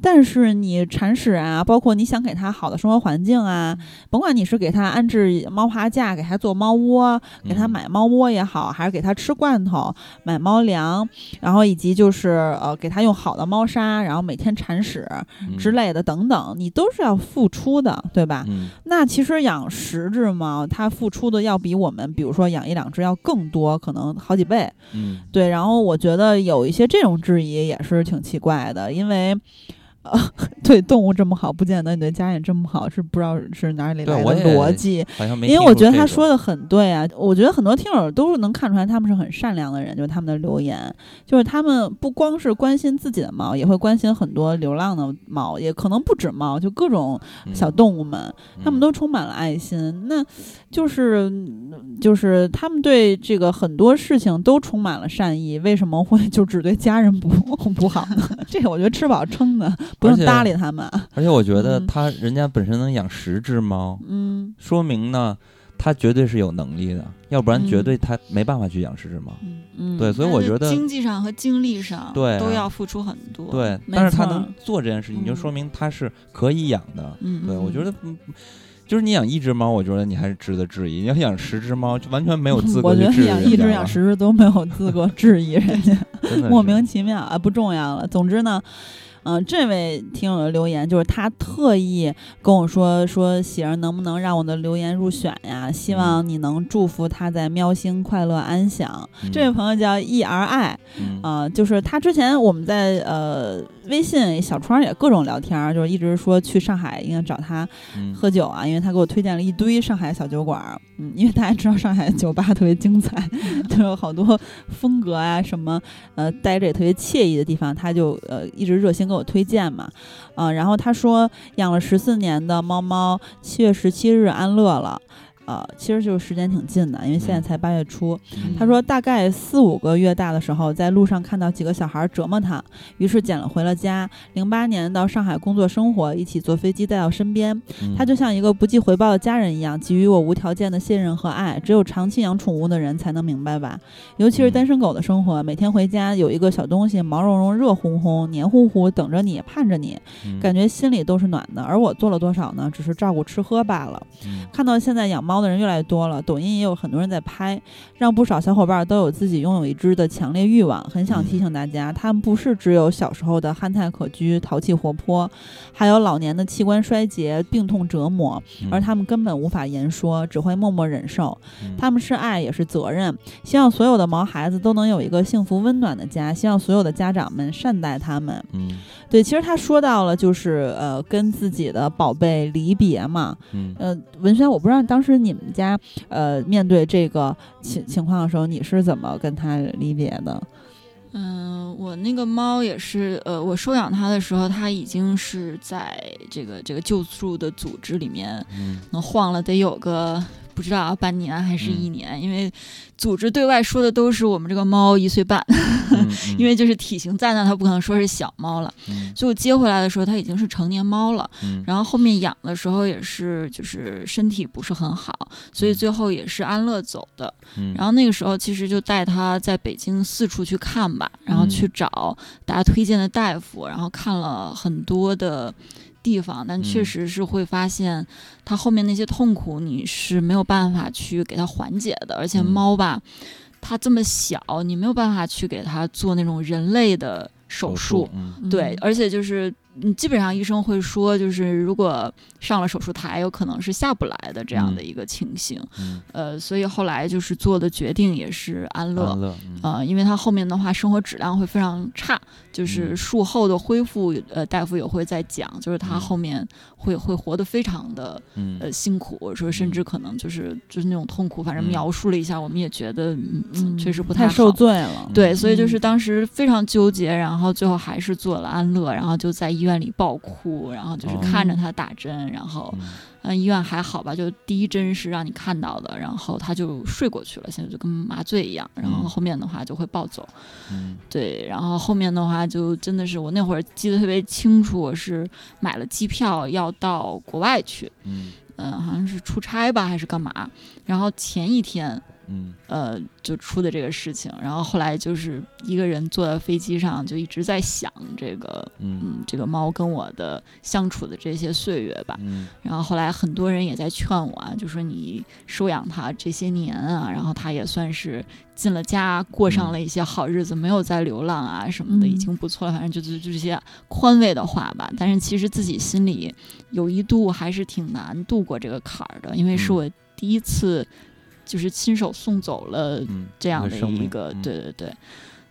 但是你铲屎啊，包括你想给它好的生活环境啊，甭管你是给它安置猫爬架，给它做猫窝，给它嗯。买猫窝也好，还是给它吃罐头、买猫粮，然后以及就是呃给它用好的猫砂，然后每天铲屎嗯。之类的等等，你都是要付出的，对吧？嗯。那其实养十只猫，它付出的要比我们比如说养一两只要更多，可能好几倍。嗯对，然后我觉得有一些这种质疑也是挺奇怪的，因为。呃，对动物这么好，不见得你对家人这么好，是不知道是哪里来的逻辑。因为我觉得他说的很对啊，我觉得很多听友都能看出来他们是很善良的人，就是他们的留言，就是他们不光是关心自己的猫，也会关心很多流浪的猫，也可能不止猫，就各种小嗯动物们，他们嗯都充满了爱心。那就是就是他们对这个很多事情都充满了善意，为什么会就只对家人不 不好呢？这个我觉得吃饱撑的，不用搭理他们。而且我觉得嗯他人家本身能养十只猫，嗯说明呢，他绝对是有能力的，要不然绝嗯对他没办法去养十只猫。嗯，嗯，对，所以我觉得经济上和精力上对啊都要付出很多。对，但是他能做这件事情，就嗯说明他是可以养的。嗯，对，我觉得得嗯就是你养一只猫，我觉得你还是值得质疑；你要养十只猫，就完全没有资格 我觉得养一只、养十只都没有资格质疑人家，莫名其妙啊，不重要了。总之呢。嗯，这位听友的留言就是他特意跟我说说喜儿能不能让我的留言入选呀？希望你能祝福他在喵星快乐安详。嗯。这位朋友叫 E R I，嗯。啊、就是他之前我们在呃微信小窗也各种聊天儿，就是一直说去上海应该找他嗯。喝酒啊，因为他给我推荐了一堆上海小酒馆儿，嗯，因为大家知道上海酒吧特别精彩，都有好多风格啊，什么呃待着也特别惬意的地方，他就呃一直热心给我推荐嘛，啊、然后他说养了十四年的猫猫，七月十七日安乐了。呃，其实就是时间挺近的，因为现在嗯才八月初。嗯他说，大概四五个月大的时候，在路上看到几个小孩折磨他，于是捡了回了家。零八年到上海工作生活，一起坐飞机带到身边。嗯他就像一个不计回报的家人一样，给予我无条件的信任和爱。只有长期养宠物的人才能明白吧。尤其是单身狗的生活，每天回家有一个小东西，毛茸茸、热烘烘、黏糊糊，等着你，盼着你，嗯感觉心里都是暖的。而我做了多少呢？只是照顾吃喝罢了。嗯看到现在养猫的人越来越多了，抖音也有很多人在拍，让不少小伙伴都有自己拥有一只的强烈欲望。很想提醒大家，他们不是只有小时候的憨态可掬、淘气活泼，还有老年的器官衰竭、病痛折磨，而他们根本无法言说，只会默默忍受。嗯他们是爱，也是责任。希望所有的毛孩子都能有一个幸福温暖的家，希望所有的家长们善待他们。嗯对，其实他说到了，就是呃，跟自己的宝贝离别嘛。嗯呃，文轩，我不知道当时你们家呃面对这个情情况的时候，你是怎么跟他离别的？嗯，我那个猫也是，呃，我收养它的时候，它已经是在这个这个救助的组织里面，嗯能晃了得有个不知道啊半年还是嗯一年，因为组织对外说的都是我们这个猫一岁半，嗯 因为就是体型在那，它不可能说是小猫了。嗯所以我接回来的时候，它已经是成年猫了。嗯然后后面养的时候也是，就是身体不是很好，所以最后也是安乐走的。嗯然后那个时候其实就带它在北京四处去看吧，然后去嗯找大家推荐的大夫，然后看了很多的地方，但确嗯。实是会发现它后面那些痛苦你是没有办法去给它缓解的，而且嗯。猫吧，它这么小，你没有办法去给它做那种人类的手术。嗯。对，而且就是，嗯，基本上医生会说，就是如果上了手术台，有可能是下不来的这样的嗯。一个情形。嗯。呃，所以后来就是做的决定也是安乐。安乐嗯。呃，因为他后面的话生活质量会非常差，就是嗯。术后的恢复，呃，大夫也会在讲，就是他嗯。后面会会活得非常的嗯。呃辛苦，说甚至可能就是就是那种痛苦，反正嗯。描述了一下，我们也觉得嗯嗯，确实不太好受罪了。对，所以就嗯。是当时非常纠结，然后最后还是做了安乐，然后就在医院里爆哭，然后就是哦看着他打针，然后嗯。嗯医院还好吧，就第一针是让你看到的，然后他就睡过去了，现在就跟麻醉一样，然后嗯。后面的话就会暴走，嗯。对，然后后面的话就真的是我那会儿记得特别清楚，我是买了机票要到国外去，嗯。嗯、好像是出差吧还是干嘛，然后前一天嗯呃，就出的这个事情，然后后来就是一个人坐在飞机上，就一直在想这个，嗯嗯，这个猫跟我的相处的这些岁月吧。嗯然后后来很多人也在劝我啊，就说你收养它这些年啊，然后它也算是进了家，过上了一些好日子，没有再流浪啊什么的，嗯已经不错了。反正就就就这些宽慰的话吧。但是其实自己心里有一度还是挺难度过这个坎儿的，因为是嗯我第一次就是亲手送走了嗯这样的一个，嗯。对对对，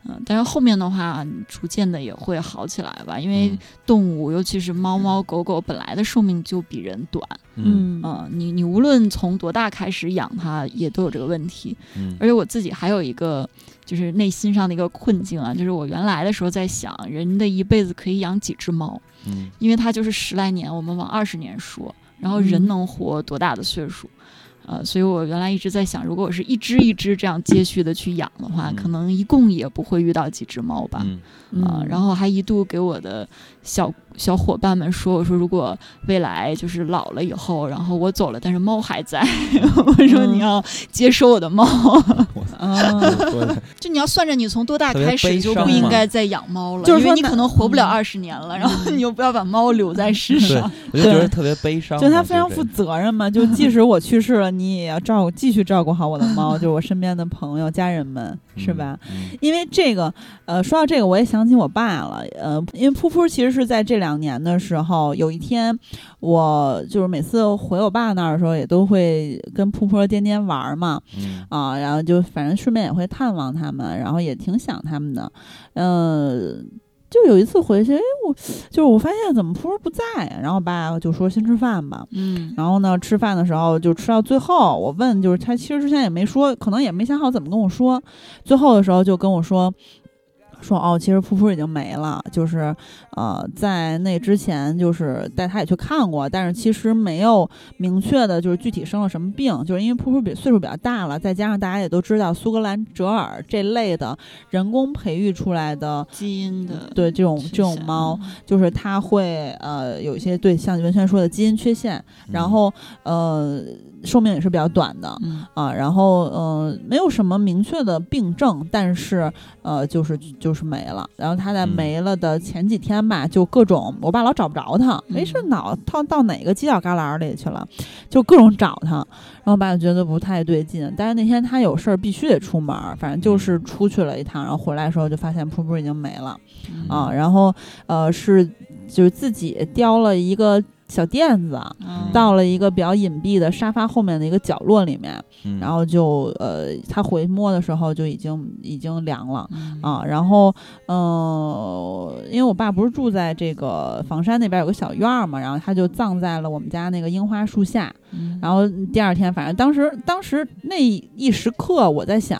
嗯，但是后面的话，逐渐的也会好起来吧，因为嗯。动物，尤其是猫猫狗狗，本来的寿命就比人短，嗯。嗯，你你无论从多大开始养它，也都有这个问题。嗯。而且我自己还有一个就是内心上的一个困境啊，就是我原来的时候在想，人的一辈子可以养几只猫，嗯。因为它就是十来年，我们往二十年说，然后人嗯。能活多大的岁数？呃，所以我原来一直在想，如果我是一只一只这样接续的去养的话，嗯可能一共也不会遇到几只猫吧。嗯啊、然后还一度给我的小小伙伴们说，我说如果未来就是老了以后，然后我走了，但是猫还在，我说嗯。你要接收我的猫，就你要算着你从多大开始就不应该再养猫了，就是说你可能活不了二十年了，然后你又不要把猫留在世上，我就觉得特别悲伤。就他非常负责任嘛，就即使我去世了，你也要照顾，继续照顾好我的猫，就我身边的朋友、家人们，是吧？因为这个，呃，说到这个，我也想起我爸了，呃，因为噗噗其实是在这两年的时候，有一天我就是每次回我爸那儿的时候，也都会跟噗噗和颠颠玩嘛，啊，然后就反正顺便也会探望他们，然后也挺想他们的，嗯。就有一次回去，哎，我就是我发现怎么噗噗不在，然后我爸就说先吃饭吧，嗯，然后呢，吃饭的时候就吃到最后，我问就是他其实之前也没说，可能也没想好怎么跟我说，最后的时候就跟我说。说哦，其实噗噗已经没了，就是，呃，在那之前就是带他也去看过，但是其实没有明确的，就是具体生了什么病，就是因为噗噗比岁数比较大了，再加上大家也都知道苏格兰折耳这类的人工培育出来的基因的，对这种这种猫，就是它会呃有一些对像文轩说的基因缺陷，然后呃。寿命也是比较短的，啊，然后呃，没有什么明确的病症，但是呃，就是就是没了。然后他在没了的前几天吧，就各种我爸老找不着他，没事脑到到哪个犄角旮旯里去了，就各种找他。然后我爸就觉得不太对劲，但是那天他有事儿必须得出门，反正就是出去了一趟，然后回来的时候就发现噗噗已经没了，啊，然后呃是就是自己叼了一个。小垫子到了一个比较隐蔽的沙发后面的一个角落里面，然后就呃，他回摸的时候就已经已经凉了啊。然后嗯，因为我爸不是住在这个房山那边有个小院儿嘛，然后他就葬在了我们家那个樱花树下。然后第二天，反正当时当时那一时刻，我在想，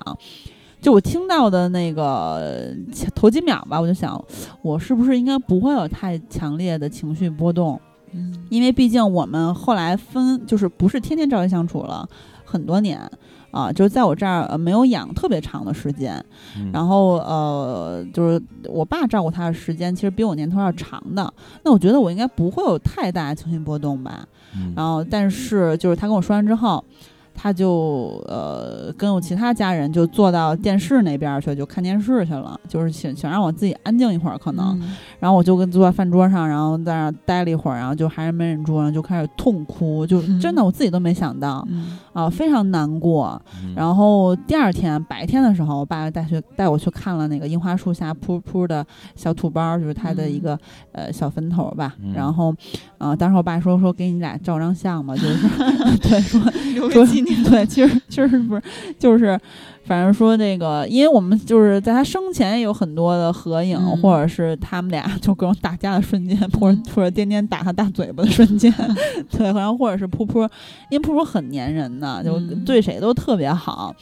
就我听到的那个头几秒吧，我就想，我是不是应该不会有太强烈的情绪波动。嗯，因为毕竟我们后来分就是不是天天朝夕相处了很多年啊，就是在我这儿没有养特别长的时间，然后呃，就是我爸照顾他的时间其实比我年头要长的，那我觉得我应该不会有太大情绪波动吧。然后，但是就是他跟我说完之后。他就呃跟我其他家人就坐到电视那边去，就看电视去了，就是想想让我自己安静一会儿，可能。然后我就跟坐在饭桌上，然后在那待了一会儿，然后就还是没忍住，然后就开始痛哭，就真的我自己都没想到，啊，非常难过。然后第二天白天的时候，我爸带去带我去看了那个樱花树下噗噗的小土包，就是他的一个呃小坟头吧。然后，呃，当时我爸说说给你俩照张相吧，就是 对说说。对，其实其实不是，就是，反正说那个，因为我们就是在他生前有很多的合影，或者是他们俩就各种打架的瞬间，或者或者颠颠打他大嘴巴的瞬间，对，然后或者是噗噗，因为噗噗很粘人的，就对谁都特别好，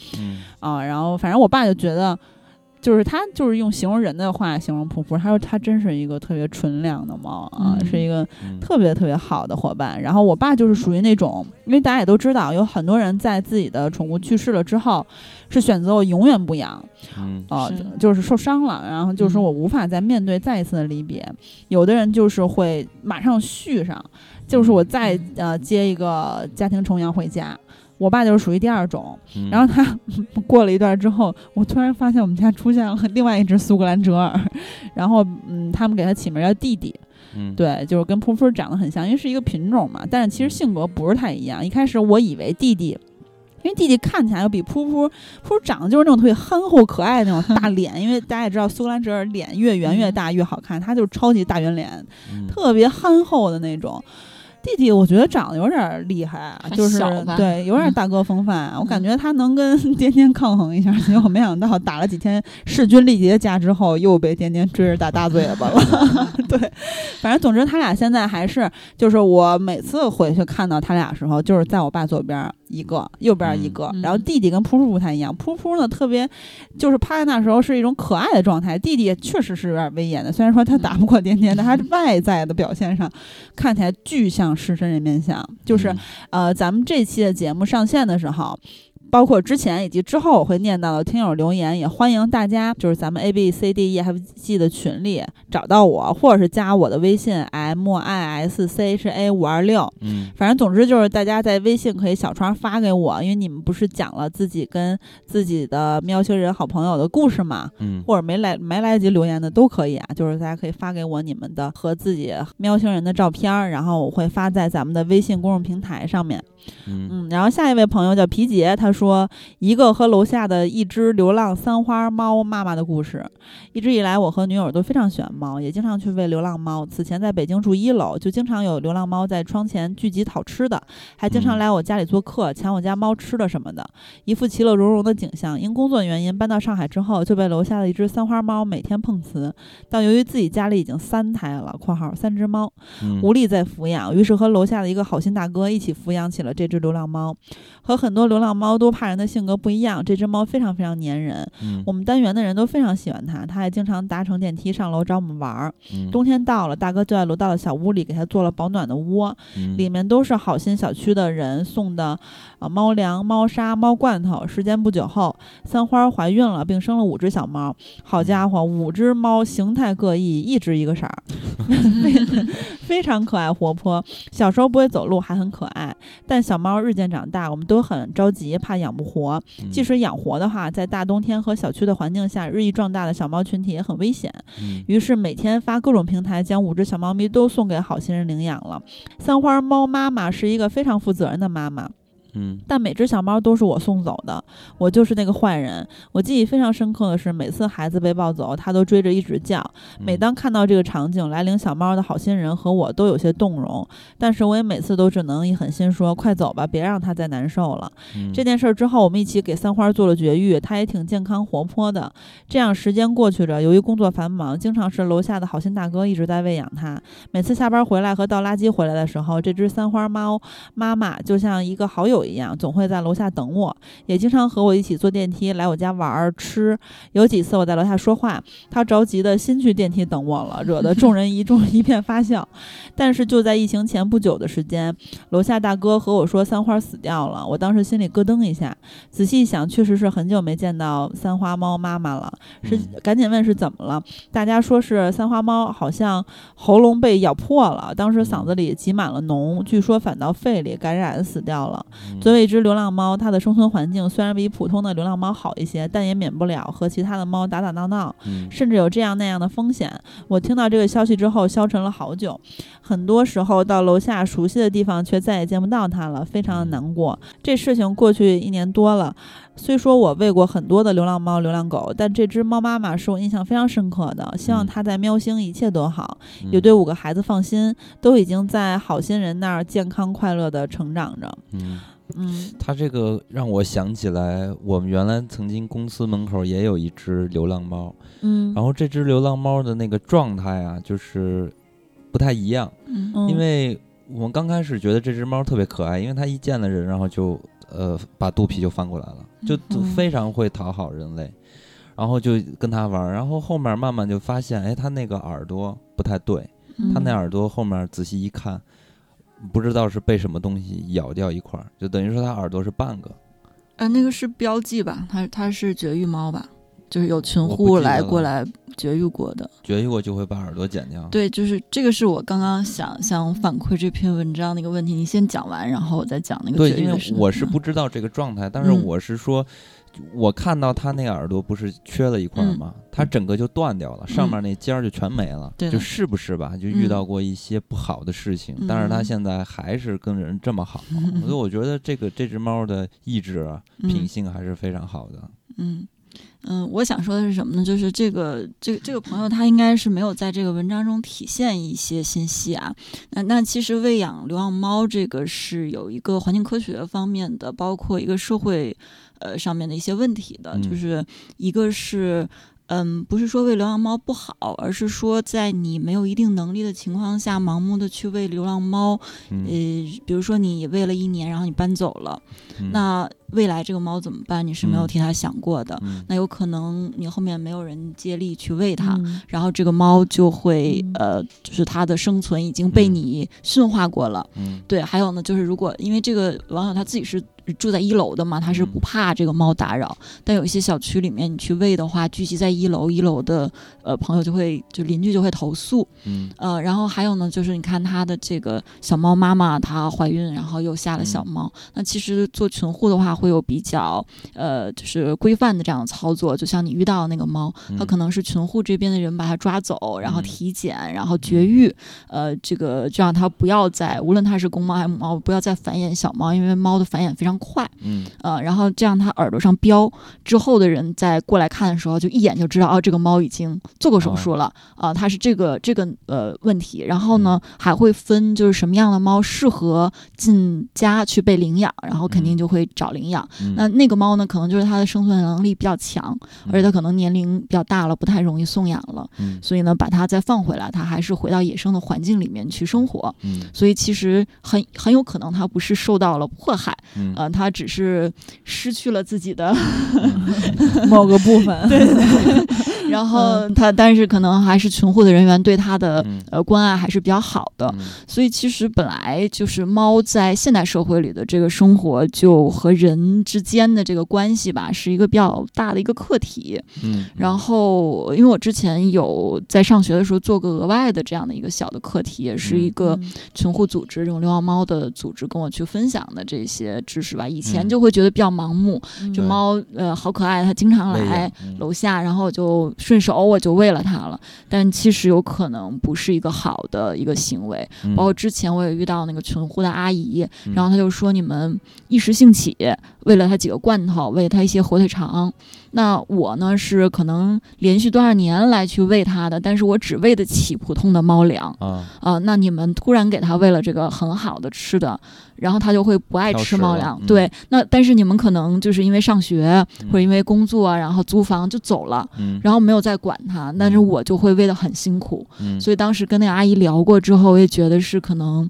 啊，然后反正我爸就觉得。就是他，就是用形容人的话形容噗噗，他说他真是一个特别纯良的猫啊，是一个特别特别好的伙伴。然后我爸就是属于那种，因为大家也都知道，有很多人在自己的宠物去世了之后，是选择我永远不养，啊，就是受伤了，然后就是说我无法再面对再一次的离别。有的人就是会马上续上，就是我再呃接一个家庭重阳回家。我爸就是属于第二种，然后他 过了一段之后，我突然发现我们家出现了 另外一只苏格兰折耳，然后嗯，他们给它起名叫弟弟，对，就是跟噗噗长得很像，因为是一个品种嘛，但是其实性格不是太一样。一开始我以为弟弟，因为弟弟看起来要比噗噗噗长得就是那种特别憨厚可爱的那种大 脸，因为大家也知道苏格兰折耳脸越圆越大越好看，他就是超级大圆脸，特别憨厚的那种。弟弟，我觉得长得有点厉害，就是对，有点大哥风范。我感觉他能跟 颠颠抗衡一下，结果没想到打了几天势均力敌的架之后，又被颠颠追着打大嘴巴了。对，反正总之他俩现在还是，就是我每次回去看到他俩时候，就是在我爸左边。一个右边一个，然后弟弟跟噗噗不太一样，噗噗呢特别，就是趴在那时候是一种可爱的状态，弟弟确实是有点威严的，虽然说他打不过颠颠，但他外在的表现上看起来巨像狮身人面像，就是呃，咱们这期的节目上线的时候。包括之前以及之后我会念到的听友留言，也欢迎大家就是咱们 A B C D E F G 的群里找到我，或者是加我的微信 M I S C H A 五二六。嗯，反正总之就是大家在微信可以小窗发给我，因为你们不是讲了自己跟自己的喵星人好朋友的故事嘛，嗯，或者没来没来得及留言的都可以啊，就是大家可以发给我你们的和自己喵星人的照片儿，然后我会发在咱们的微信公众平台上面。嗯嗯，然后下一位朋友叫皮杰，他说一个和楼下的一只流浪三花猫妈妈的故事。一直以来，我和女友都非常喜欢猫，也经常去喂流浪猫。此前在北京住一楼，就经常有流浪猫在窗前聚集讨吃的，还经常嗯来我家里做客，抢我家猫吃的什么的，一副其乐融融的景象。因工作原因搬到上海之后，就被楼下的一只三花猫每天碰瓷。但由于自己家里已经三胎了（括号三只猫），嗯无力再抚养，于是和楼下的一个好心大哥一起抚养起了这只流浪猫。和很多流浪猫都怕人的性格不一样，这只猫非常非常粘人。嗯我们单元的人都非常喜欢它，它还经常搭乘电梯上楼找我们玩儿。嗯冬天到了，大哥就在楼道的小屋里给它做了保暖的窝，嗯里面都是好心小区的人送的啊猫粮、猫砂、猫罐头。时间不久后，三花怀孕了，并生了五只小猫。好家伙，五只猫形态各异，一只一个色儿，非常可爱活泼。小时候不会走路，还很可爱。但小猫日渐长大，我们都很着急，怕养不活。嗯即使养活的话，在大冬天和小区的环境下，日益壮大的小猫群体也很危险。嗯于是每天发各种平台，将五只小猫咪都送给好心人领养了。三花猫妈妈是一个非常负责任的妈妈，嗯但每只小猫都是我送走的，我就是那个坏人。我记忆非常深刻的是，每次孩子被抱走，它都追着一直叫。每嗯当看到这个场景，来领小猫的好心人和我都有些动容，但是我也每次都只能一狠心说：“快走吧，别让它再难受了。”嗯这件事儿之后，我们一起给三花做了绝育，它也挺健康活泼的。这样时间过去着，由于工作繁忙，经常是楼下的好心大哥一直在喂养它。每次下班回来和倒垃圾回来的时候，这只三花猫妈妈就像一个好友一样，总会在楼下等我，也经常和我一起坐电梯来我家玩儿吃。有几次我在楼下说话，他着急的先去电梯等我了，惹得众人一众 一片发笑。但是就在疫情前不久的时间，楼下大哥和我说三花死掉了，我当时心里咯噔一下。仔细一想，确实是很久没见到三花猫妈妈了，是嗯赶紧问是怎么了。大家说是三花猫好像喉咙被咬破了，当时嗓子里挤满了脓，据说反到肺里感染死掉了。嗯作为一只流浪猫，它的生存环境虽然比普通的流浪猫好一些，但也免不了和其他的猫打打闹闹。嗯甚至有这样那样的风险。我听到这个消息之后，消沉了好久。很多时候到楼下熟悉的地方，却再也见不到它了，非常的难过。这事情过去一年多了，虽说我喂过很多的流浪猫、流浪狗，但这只猫妈妈是我印象非常深刻的。希望嗯。它在喵星一切都好，嗯。也对五个孩子放心，都已经在好心人那儿健康快乐的成长着。嗯，嗯。他这个让我想起来，我们原来曾经公司门口也有一只流浪猫，嗯，然后这只流浪猫的那个状态啊，就是不太一样，嗯。嗯。因为我们刚开始觉得这只猫特别可爱，因为它一见了人，然后就呃把肚皮就翻过来了，就非常会讨好人类，然后就跟他玩儿，然后后面慢慢就发现，哎，他那个耳朵不太对，嗯它那耳朵后面仔细一看，不知道是被什么东西咬掉一块儿，就等于说他耳朵是半个。呃，那个是标记吧？它它是绝育猫吧？就是有群户来过来绝育过的。绝育过就会把耳朵剪掉。，对，就是这个是我刚刚想想反馈这篇文章的一个问题。你先讲完，然后我再讲那个对，因为绝育的事。我是嗯不知道这个状态，但是嗯我是说，我看到它那个耳朵不是缺了一块吗？它整个就断掉了，上面那尖儿就全没了。就是不是吧？就遇嗯到过一些不好的事情，但是它嗯现在还是跟人这么好，所以我觉得这个这只猫的意志啊、品嗯性还是非常好的。嗯嗯，我想说的是什么呢？就是这个这个这个朋友他应该是没有在这个文章中体现一些信息啊。那那其实喂养流浪猫这个是有一个环境科学方面的，包括一个社会呃上面的一些问题的，嗯就是一个是。嗯，不是说喂流浪猫不好，而是说在你没有一定能力的情况下，盲目的去喂流浪猫，呃嗯，，比如说你喂了一年，然后你搬走了，嗯那未来这个猫怎么办？你是没有嗯替它想过的。嗯那有可能你后面没有人接力去喂它，嗯然后这个猫就会、嗯呃，就是它的生存已经被嗯你驯化过了。嗯对，还有呢，就是如果因为这个网友他自己是住在一楼的嘛，它是不怕这个猫打扰。但有一些小区里面，你去喂的话，聚集在一楼，一楼的呃朋友就会就邻居就会投诉。嗯，呃，然后还有呢，就是你看它的这个小猫妈妈她怀孕，然后又下了小猫。那其实做群护的话，会有比较呃就是规范的这样的操作。就像你遇到的那个猫，它可能是群护这边的人把它抓走，然后体检，然后绝育，呃，这个就让它不要再无论它是公猫还是母猫，不要再繁衍小猫，因为猫的繁衍非常快。嗯，呃，然后这样它耳朵上标之后的人再过来看的时候，就一眼就知道哦，这个猫已经做过手术了啊，它是这个这个呃问题。然后呢，还会分就是什么样的猫适合进家去被领养，然后肯定就会找领养。那那个猫呢，可能就是它的生存能力比较强，而且它可能年龄比较大了，不太容易送养了。嗯，所以呢，把它再放回来，它还是回到野生的环境里面去生活。嗯，所以其实很很有可能它不是受到了迫害，嗯，呃，它只是失去了自己的 某个部分。对对对。然后它，但是可能还是群护的人员对它的呃关爱还是比较好的。所以其实本来就是猫在现代社会里的这个生活，就和人之间的这个关系吧，是一个比较大的一个课题。嗯，然后因为我之前有在上学的时候做过额外的这样的一个小的课题，也是一个群护组织这种流浪猫的组织跟我去分享的这些知识吧。以前就会觉得比较盲目，这猫呃好可爱，它经常来楼下，然后我就顺手我就喂了它了。但其实有可能不是一个好的一个行为。包括之前我也遇到那个群护的阿姨，然后她就说你们一时兴起喂了它几个罐头，喂它一些火腿肠。那我呢是可能连续多少年来去喂它的，但是我只喂得起普通的猫粮啊啊。那你们突然给它喂了这个很好的吃的，然后他就会不爱吃猫粮。对，那但是你们可能就是因为上学或者因为工作，然后租房就走了，然后没有再管它。但是我就会喂得很辛苦，所以当时跟那个阿姨聊过之后，我也觉得是可能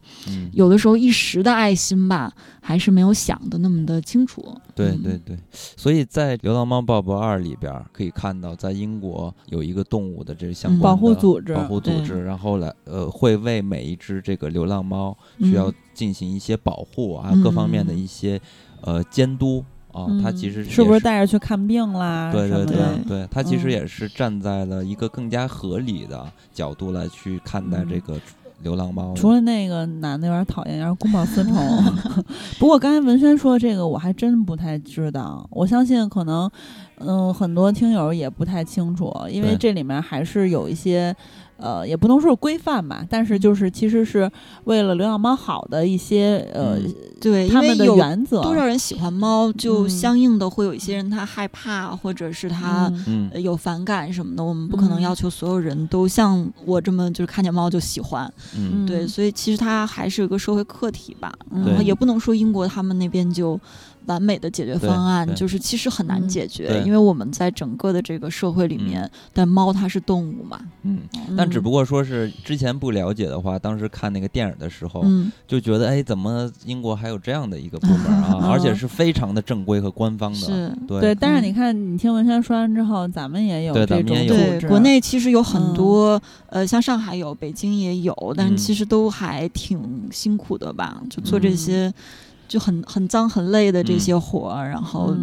有的时候一时的爱心吧，还是没有想的那么的清楚。对对对，所以在《流浪猫鲍勃二》里边可以看到，在英国有一个动物的这相关保护组织，保护组织，然后来呃会为每一只这个流浪猫需要进行一些保护啊，各方面的一些呃监督啊。他其实是不是带着去看病啦？对对对对，它其实也是站在了一个更加合理的角度来去看待这个。流浪猫，除了那个男的有点讨厌，有点公报私仇。不过刚才文轩说的这个，我还真不太知道。我相信可能，嗯，很多听友也不太清楚，因为这里面还是有一些。呃，也不能说是规范吧，但是就是其实是为了流浪猫好的一些呃，对他们的原则。多少人喜欢猫，就相应的会有一些人他害怕，或者是他有反感什么的。我们不可能要求所有人都像我这么就是看见猫就喜欢。嗯，对，所以其实它还是有个社会课题吧。嗯，也不能说英国他们那边就。完美的解决方案就是其实很难解决，因为我们在整个的这个社会里面，但猫它是动物嘛，嗯，但只不过说是之前不了解的话，当时看那个电影的时候，就觉得哎，怎么英国还有这样的一个部 门啊？而且是非常的正规和官方的，对对。但是你看，你听文轩说完之后，咱们也有这种对，国内其实有很多，呃，像上海有，北京也有，但其实都还挺辛苦的吧？就做这些。就很很脏很累的这些活儿，然后，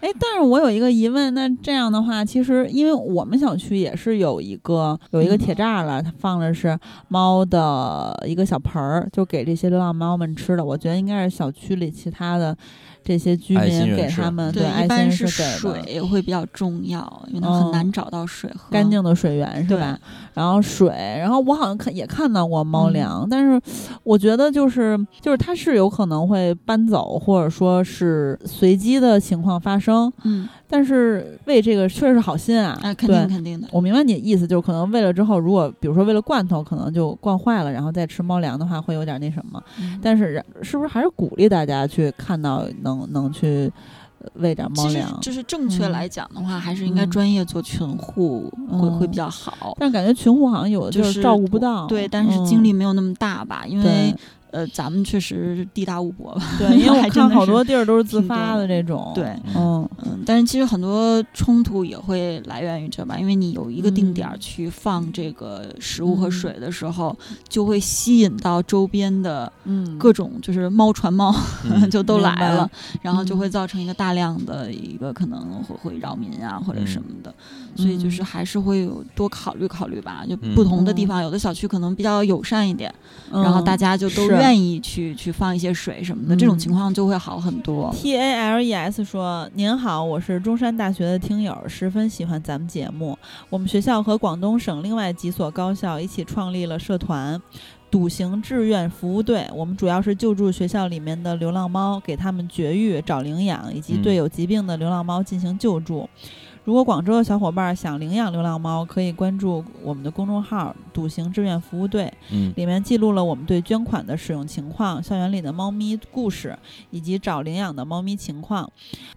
哎，但是我有一个疑问，那这样的话，其实因为我们小区也是有一个有一个铁栅栏，它放的是猫的一个小盆儿，就给这些流浪猫们吃的。我觉得应该是小区里其他的。这些居民给他们对，一般是水会比较重要，因为它很难找到水喝，干净的水源是吧？然后水，然后我好像看也看到过猫粮，但是我觉得就是就是它是有可能会搬走，或者说是随机的情况发生。嗯，但是喂这个确实是好心啊，啊，肯定肯定的。我明白你的意思，就是可能喂了之后，如果比如说喂了罐头，可能就罐坏了，然后再吃猫粮的话，会有点那什么。但是是不是还是鼓励大家去看到能。能去喂点猫粮，就是正确来讲的话，还是应该专业做群护会会比较好。但感觉群护好像有的就是照顾不到，对，但是精力没有那么大吧？因为呃，咱们确实地大物博吧？对，因为我 看好多地儿都是自发的的这种。对，嗯嗯，但是其实很多冲突也会来源于这吧，因为你有一个定点去放这个食物和嗯水的时候，就会吸引到周边的嗯，各种就是猫传猫，嗯 就都来了，然后就嗯会造成一个大量的一个可能会会扰民啊或者什么的，所以就是嗯还是会有多考虑考虑吧，就嗯不同的地嗯方，有的小区可能比较友善一点，然后嗯大家就都是愿意去去放一些水什么的，这种嗯情况就会好很多。T A L E S 说：“您好，我是中山大学的听友，十分喜欢咱们节目。我们学校和广东省另外几所高校一起创立了社团“笃行志愿服务队”，我们主要是救助学校里面的流浪猫，给他们绝育、找领养，以及对嗯有疾病的流浪猫进行救助。如果广州的小伙伴想领养流浪猫，可以关注我们的公众号“笃行志愿服务队”。嗯里面记录了我们对捐款的使用情况、校园里的猫咪故事以及找领养的猫咪情况。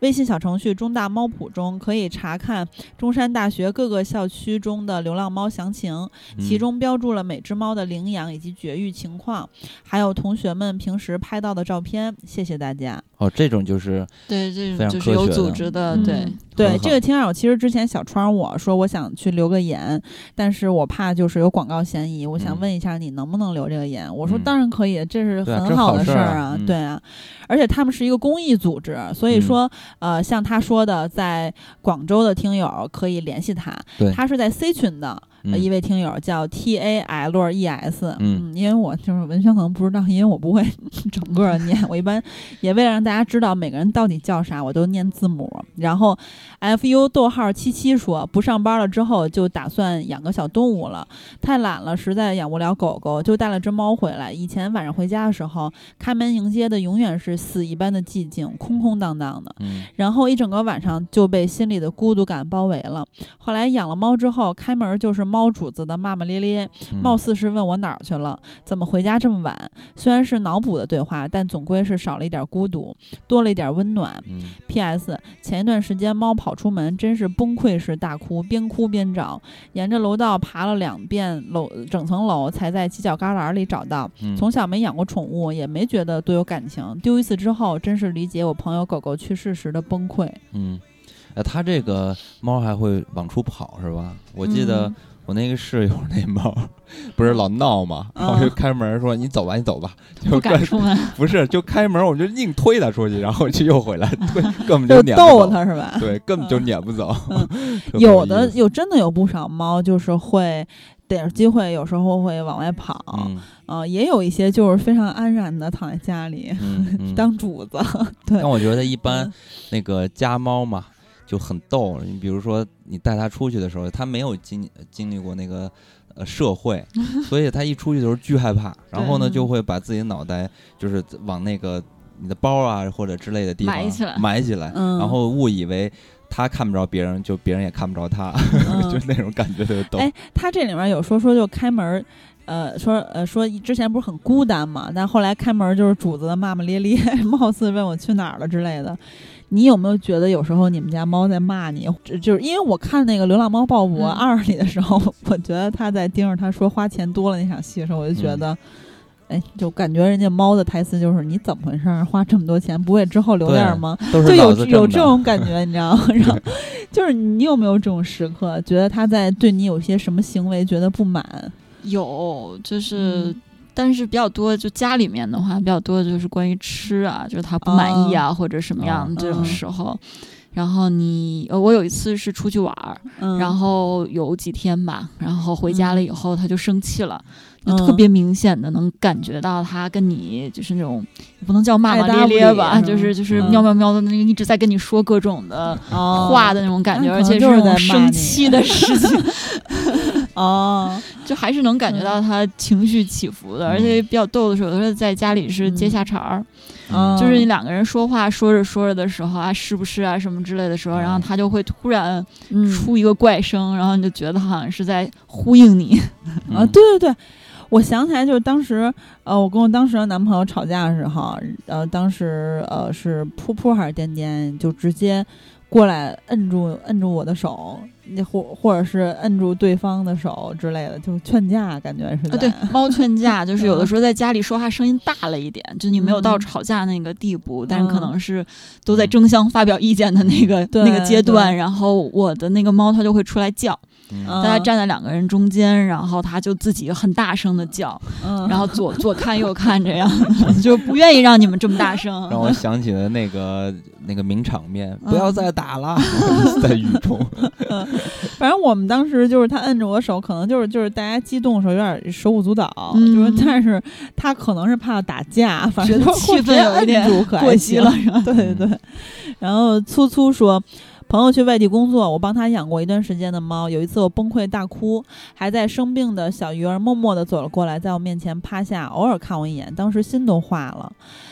微信小程序“中大猫谱”中可以查看中山大学各个校区中的流浪猫详情，嗯其中标注了每只猫的领养以及绝育情况，还有同学们平时拍到的照片。谢谢大家。哦，这种就是对，这种就是有组织的，嗯对，对这个听友，其实之前小川我说我想去留个言，但是我怕就是有广告嫌疑，我想嗯。问一下你能不能留这个言？我说嗯。当然可以，这是很好的事儿啊对啊，而且他们是一个公益组织，所以嗯。说、呃，像他说的，在广州的听友可以联系他，对。他是在 C 群的。一位听友叫 T A L E S，嗯因为我就是文轩可能不知道，因为我不会 整个念，我一般也为了让大家知道每个人到底叫啥，我都念字母。然后 F U 逗号七七说，不上班了之后就打算养个小动物了，太懒了，实在养不了狗狗，就带了只猫回来。以前晚上回家的时候，开门迎接的永远是死一般的寂静，空空荡荡的。嗯然后一整个晚上就被心里的孤独感包围了。后来养了猫之后，开门就是猫主子的骂骂咧咧，嗯貌似是问我哪儿去了，怎么回家这么晚。虽然是脑补的对话，但总归是少了一点孤独，多了一点温暖。嗯 P.S. 前一段时间猫跑出门，真是崩溃式大哭，边哭边找，沿着楼道爬了两遍楼整层楼，才在犄角旮旯里找到。嗯从小没养过宠物，也没觉得多有感情。丢一次之后，真是理解我朋友狗狗去世时的崩溃。嗯，呃，它这个猫还会往出跑是吧？我记得嗯我那个室友那猫不是老闹嘛，然后就嗯开门说你走吧，你走吧，就不敢出门。不是就开门，我就硬推它出去，然后就又回来 推，根本就撵不逗走，它是吧？对，根本就撵不走。有的有真的有不少猫，就是会逮着机会，有时候会往外跑。嗯呃，也有一些就是非常安然的躺在家里、当主子。对但，我觉得一般嗯那个家猫嘛就很逗，你比如说你带他出去的时候，他没有经经历过那个呃社会，所以他一出去的时候巨害怕，然后呢就会把自己的脑袋就是往那个你的包啊或者之类的地方埋起来埋起来，嗯然后误以为他看不着别人，就别人也看不着他，嗯 就那种感觉特别逗。哎，他这里面有说说就开门儿。呃，说呃说之前不是很孤单嘛，但后来开门就是主子的骂骂咧咧，貌似问我去哪儿了之类的。你有没有觉得有时候你们家猫在骂你？就就是因为我看那个《流浪猫鲍勃嗯二》里的时候，我觉得他在盯着他说花钱多了那场戏的时候，我就觉嗯得，哎，就感觉人家猫的台词就是你怎么回事儿？花这么多钱，不会之后留点儿吗？就有有这种感觉，你知道吗？然后 就是你有没有这种时刻，觉得他在对你有些什么行为觉得不满？有，就是。嗯但是比较多，就家里面的话，比较多的就是关于吃啊，就是他不满意啊，或者什么样哦这种嗯时候。然后你，呃，我有一次是出去玩儿，嗯，然后有几天吧，然后回家了以后，他就生气了，嗯就特别明显的能感觉到他跟你就是那种不能叫骂骂咧咧吧，就是就是嗯。喵喵喵的那个一直在跟你说各种的哦。话的那种感觉，而且是在生气的事情，哦，就还是能感觉到他情绪起伏的，而且比较逗的是，有的时候在家里是接下茬儿，嗯。就是你两个人说话说着说着的时候啊，是不是啊什么之类的时候，然后他就会突然嗯。出一个怪声，然后你就觉得好像是在呼应你。啊，对对对，我想起来，就是当时，呃，我跟我当时的男朋友吵架的时候，呃，当时呃是噗噗还是颠颠，就直接过来摁住摁住我的手，那或或者是摁住对方的手之类的，就劝架，感觉是。啊，对，猫劝架就是有的时候在家里说话声音大了一点，就你没有到吵架那个地步，但是可能是都在争相发表意见的那个那个阶段，然后我的那个猫它就会出来叫。大家站在两个人中间，然后他就自己很大声的叫，然后左 左看右看这样，就不愿意让你们这么大声。让我想起了那个那个名场面，不要再打了，在雨中。反正我们当时就是他摁着我手，可能就是就是大家激动的时候有点手舞足蹈，就是但是他可能是怕打架，反正气氛有一点过激了，对对对。然后粗粗说。朋友去外地工作，我帮他养过一段时间的猫。有一次我崩溃大哭，还在生病的小鱼儿默默地走了过来，在我面前趴下，偶尔看我一眼，当时心都化了。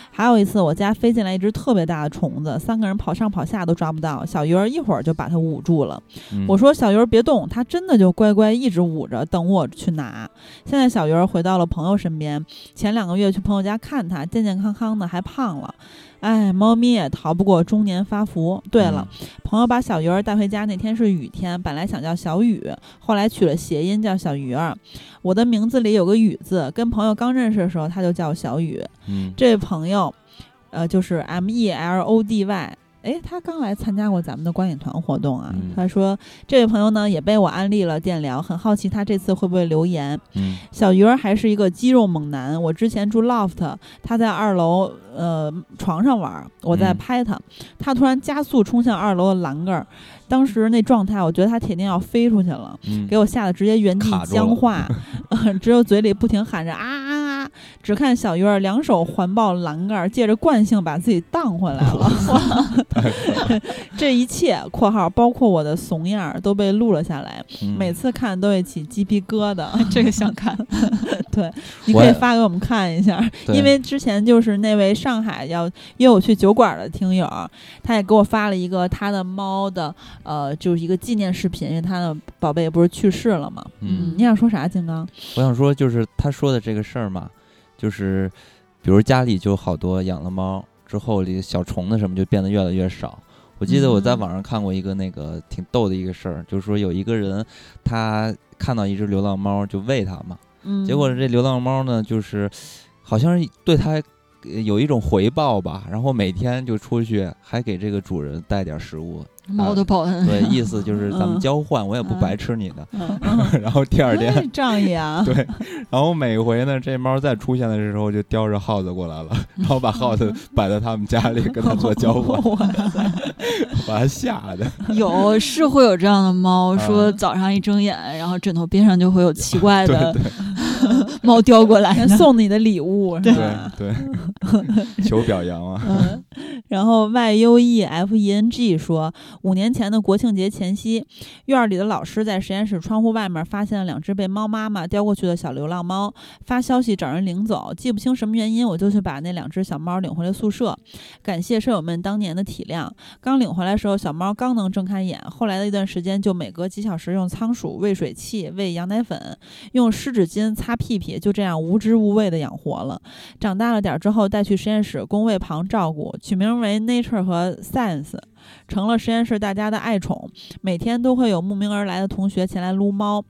还有一次，我家飞进来一只特别大的虫子，三个人跑上跑下都抓不到，小鱼儿一会儿就把它捂住了。我说小鱼儿别动，它真的就乖乖一直捂着，等我去拿。现在小鱼儿回到了朋友身边，前两个月去朋友家看它，健健康康的，还胖了。哎，猫咪也逃不过中年发福。对了，朋友把小鱼儿带回家那天是雨天，本来想叫小雨，后来取了谐音叫小鱼儿。我的名字里有个雨字，跟朋友刚认识的时候他就叫小雨。嗯，这位朋友，呃，就是 M E L O D Y。哎，他刚来参加过咱们的观影团活动啊。他说，这位朋友呢也被我安利了电疗，很好奇他这次会不会留言。小鱼儿还是一个肌肉猛男。我之前住 loft，他在二楼呃床上玩，我在拍他，他突然加速冲向二楼的栏杆儿。当时那状态，我觉得他铁定要飞出去了，给我吓得直接原地僵化，只有嘴里不停喊着啊啊啊！只看小鱼儿两手环抱栏杆，借着惯性把自己荡回来了。这一切（括号包括我的怂样儿）都被录了下来，每次看都会起鸡皮疙瘩。这个想看，对，你可以发给我们看一下，因为之前就是那位上海要约我去酒馆的听友，他也给我发了一个他的猫的。呃，就是一个纪念视频，因为他的宝贝不是去世了嘛。嗯，你想说啥，金刚？我想说，就是他说的这个事儿嘛，就是比如家里就好多养了猫之后，这个小虫子什么就变得越来越少。我记得我在网上看过一个那个挺逗的一个事儿，就是说有一个人他看到一只流浪猫就喂它嘛，结果这流浪猫呢，就是好像是对它有一种回报吧，然后每天就出去还给这个主人带点食物。猫的报恩，对，意思就是 咱们交换，我也不白吃你的。然后第二天仗义啊，对，然后每回呢，这猫再出现的时候，就叼着耗子过来了，然后把耗子摆在他们家里，跟他做交换，把他吓的。有是会有这样的猫，说早上一睁眼，然后枕头边上就会有奇怪的猫叼过来，送你的礼物，对对，求表扬啊。然后 y u e f e n g 说。五年前的国庆节前夕，院里的老师在实验室窗户外面发现了两只被猫妈妈叼过去的小流浪猫，发消息找人领走。记不清什么原因，我就去把那两只小猫领回了宿舍。感谢舍友们当年的体谅。刚领回来时候，小猫刚能睁开眼，后来的一段时间就每隔几小时用仓鼠喂水器、喂羊奶粉，用湿纸巾擦屁屁，就这样无知无畏的养活了。长大了点之后，带去实验室工位旁照顾，取名为 Nature 和 Science。成了实验室大家的爱宠，每天都会有慕名而来的同学前来撸猫。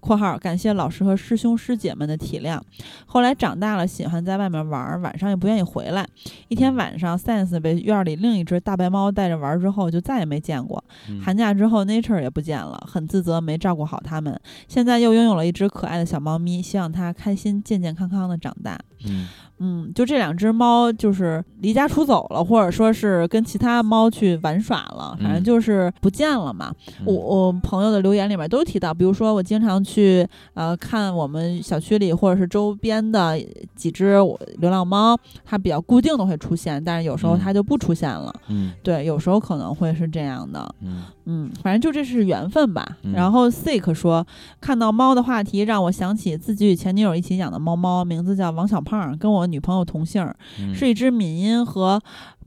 括号感谢老师和师兄师姐们的体谅。后来长大了，喜欢在外面玩，晚上也不愿意回来。一天晚上，Sense 被院里另一只大白猫带着玩之后，就再也没见过。寒假之后，Nature 也不见了，很自责没照顾好它们。现在又拥有了一只可爱的小猫咪，希望它开心、健健康康的长大。嗯。嗯，就这两只猫就是离家出走了，或者说是跟其他猫去玩耍了，反正就是不见了嘛。我我朋友的留言里面都提到，比如说我经常去呃看我们小区里或者是周边的几只流浪猫，它比较固定的会出现，但是有时候它就不出现了。嗯，对，有时候可能会是这样的。嗯嗯，反正就这是缘分吧。然后 Sick 说，看到猫的话题让我想起自己与前女友一起养的猫猫，名字叫王小胖，跟我。女朋友同姓，是一只缅因和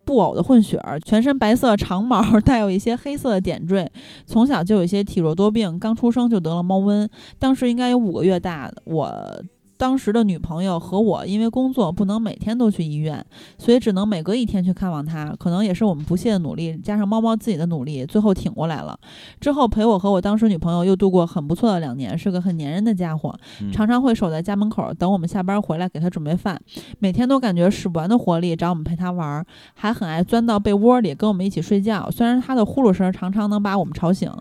布偶的混血儿，全身白色长毛，带有一些黑色的点缀。从小就有一些体弱多病，刚出生就得了猫瘟，当时应该有五个月大。我当时的女朋友和我因为工作不能每天都去医院，所以只能每隔一天去看望他。可能也是我们不懈的努力，加上猫猫自己的努力，最后挺过来了。之后陪我和我当时女朋友又度过很不错的两年，是个很粘人的家伙，常常会守在家门口等我们下班回来给他准备饭，每天都感觉使不完的活力，找我们陪他玩，还很爱钻到被窝里跟我们一起睡觉。虽然他的呼噜声常常能把我们吵醒。